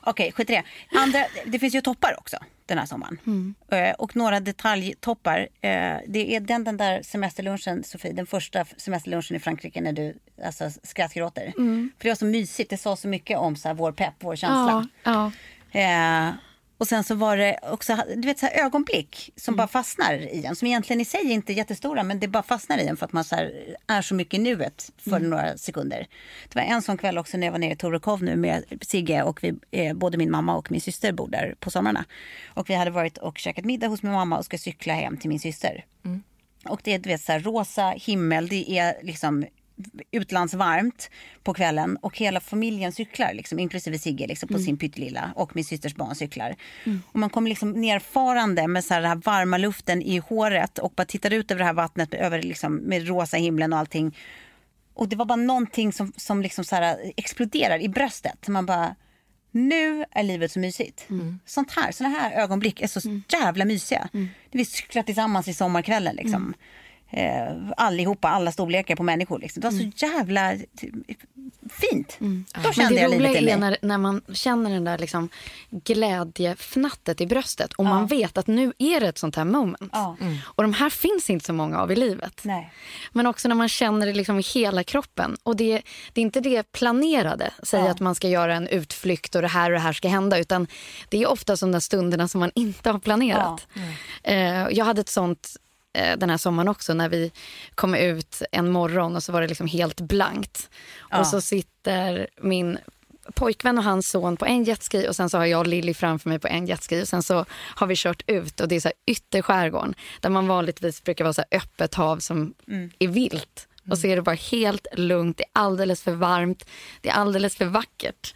Okej, skit i det. Andra, det finns ju toppar också den här sommaren. Eh, Och några detaljtoppar. Eh, Det är den, den där semesterlunchen, Sofie, den första semesterlunchen i Frankrike när du alltså, skrattgråter. För det var så mysigt, det sa så mycket om så här, vår pepp, vår känsla.
Ja, ja.
Eh, och sen så var det också du vet, så här ögonblick som bara fastnar i en. Som egentligen i sig inte är jättestora men det bara fastnar i en för att man så här, är så mycket i nuet för några sekunder. Det var en sån kväll också när jag var nere i Torekov nu med Sigge och vi, eh, både min mamma och min syster bor där på somrarna. Och vi hade varit och käkat middag hos min mamma och ska cykla hem till min syster. Och det är du vet, så här, rosa himmel, det är liksom utlandsvarmt på kvällen och hela familjen cyklar, liksom, inklusive Sigge liksom, på sin pyttelilla och min systers barn cyklar. Och man kommer liksom nerfarande med så här, den här varma luften i håret och bara tittar ut över det här vattnet över, liksom, med rosa himlen och allting. Och det var bara någonting som, som liksom så här, exploderar i bröstet. Man bara, nu är livet så mysigt. Sånt här, såna här ögonblick är så jävla mysiga. Vi cyklar tillsammans i sommarkvällen liksom. Eh, allihopa, alla storlekar på människor. Liksom. Det var så jävla eh, fint. Då
Men
kände
det
jag
roliga
livet i mig.
när, när man känner den där liksom glädjefnattet i bröstet och man vet att nu är det ett sånt här moment.
Ja.
Och de här finns inte så många av i livet.
Nej.
Men också när man känner det liksom i hela kroppen. Och det, det är inte det planerade, säga att man ska göra en utflykt och det här och det här ska hända. Utan det är ofta de där stunderna som man inte har planerat. Eh, jag hade ett sånt den här sommaren också när vi kom ut en morgon och så var det liksom helt blankt. Och så sitter min pojkvän och hans son på en jetski och sen så har jag och Lilly framför mig på en jetski och sen så har vi kört ut och det är så här ytterskärgården där man vanligtvis brukar vara så öppet hav som är vilt. Och så är det bara helt lugnt, det är alldeles för varmt, det är alldeles för vackert.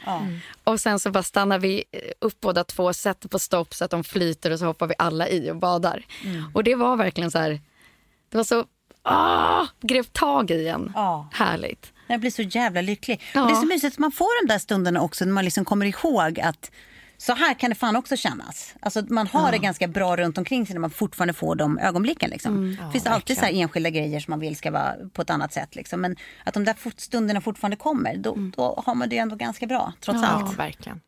Och sen så bara stannar vi upp båda två, sätter på stopp så att de flyter och så hoppar vi alla i och badar. Och det var verkligen så här, det var så, ah, grep tag i en.
Ja.
Härligt.
Jag blir så jävla lycklig.
Ja.
Och det är så mysigt att man får de där stunderna också när man liksom kommer ihåg att så här kan det fan också kännas. Alltså man har det ganska bra runt omkring sig när man fortfarande får de ögonblicken. Liksom. det finns alltid så enskilda grejer som man vill ska vara på ett annat sätt. Liksom. Men att de där stunderna fortfarande kommer, då, då har man det ändå ganska bra trots
Ja,
allt.
verkligen.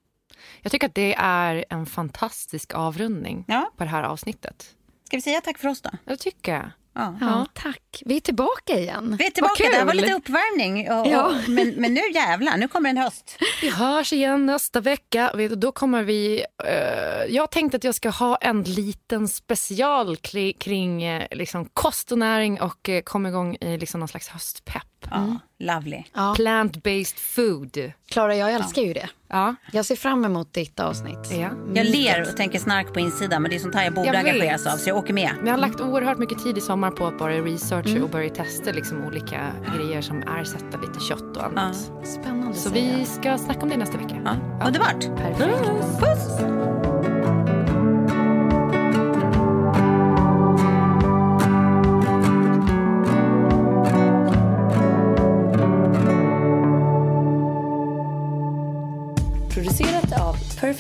Jag tycker att det är en fantastisk avrundning
Ja.
på det här avsnittet.
Ska vi säga tack för oss då?
Jag tycker jag.
Ja.
Ja, tack. Vi är tillbaka igen.
Vi är tillbaka, det här var lite uppvärmning. Och,
Ja.
och, men, men nu jävlar, nu kommer en höst.
Vi hörs igen nästa vecka. Då kommer vi... eh, jag tänkte att jag ska ha en liten special kring, kring eh, liksom kost och näring och uh, komma igång i liksom någon slags höstpepp.
Ja, lovely.
Ja.
Plant-based food.
Klara, jag älskar ju det.
Ja.
Jag ser fram emot ditt avsnitt.
ja.
Jag ler och tänker snark på insidan men det är sånt här jag borde
Jag
engageras av så jag åker med.
Men jag har lagt oerhört mycket tid i sommar på att bara researcha och börja testa liksom olika grejer som ersätter lite kött och annat.
Spännande
Så vi ska snacka om det nästa vecka.
Ja. Underbart.
Perfekt.
Puss!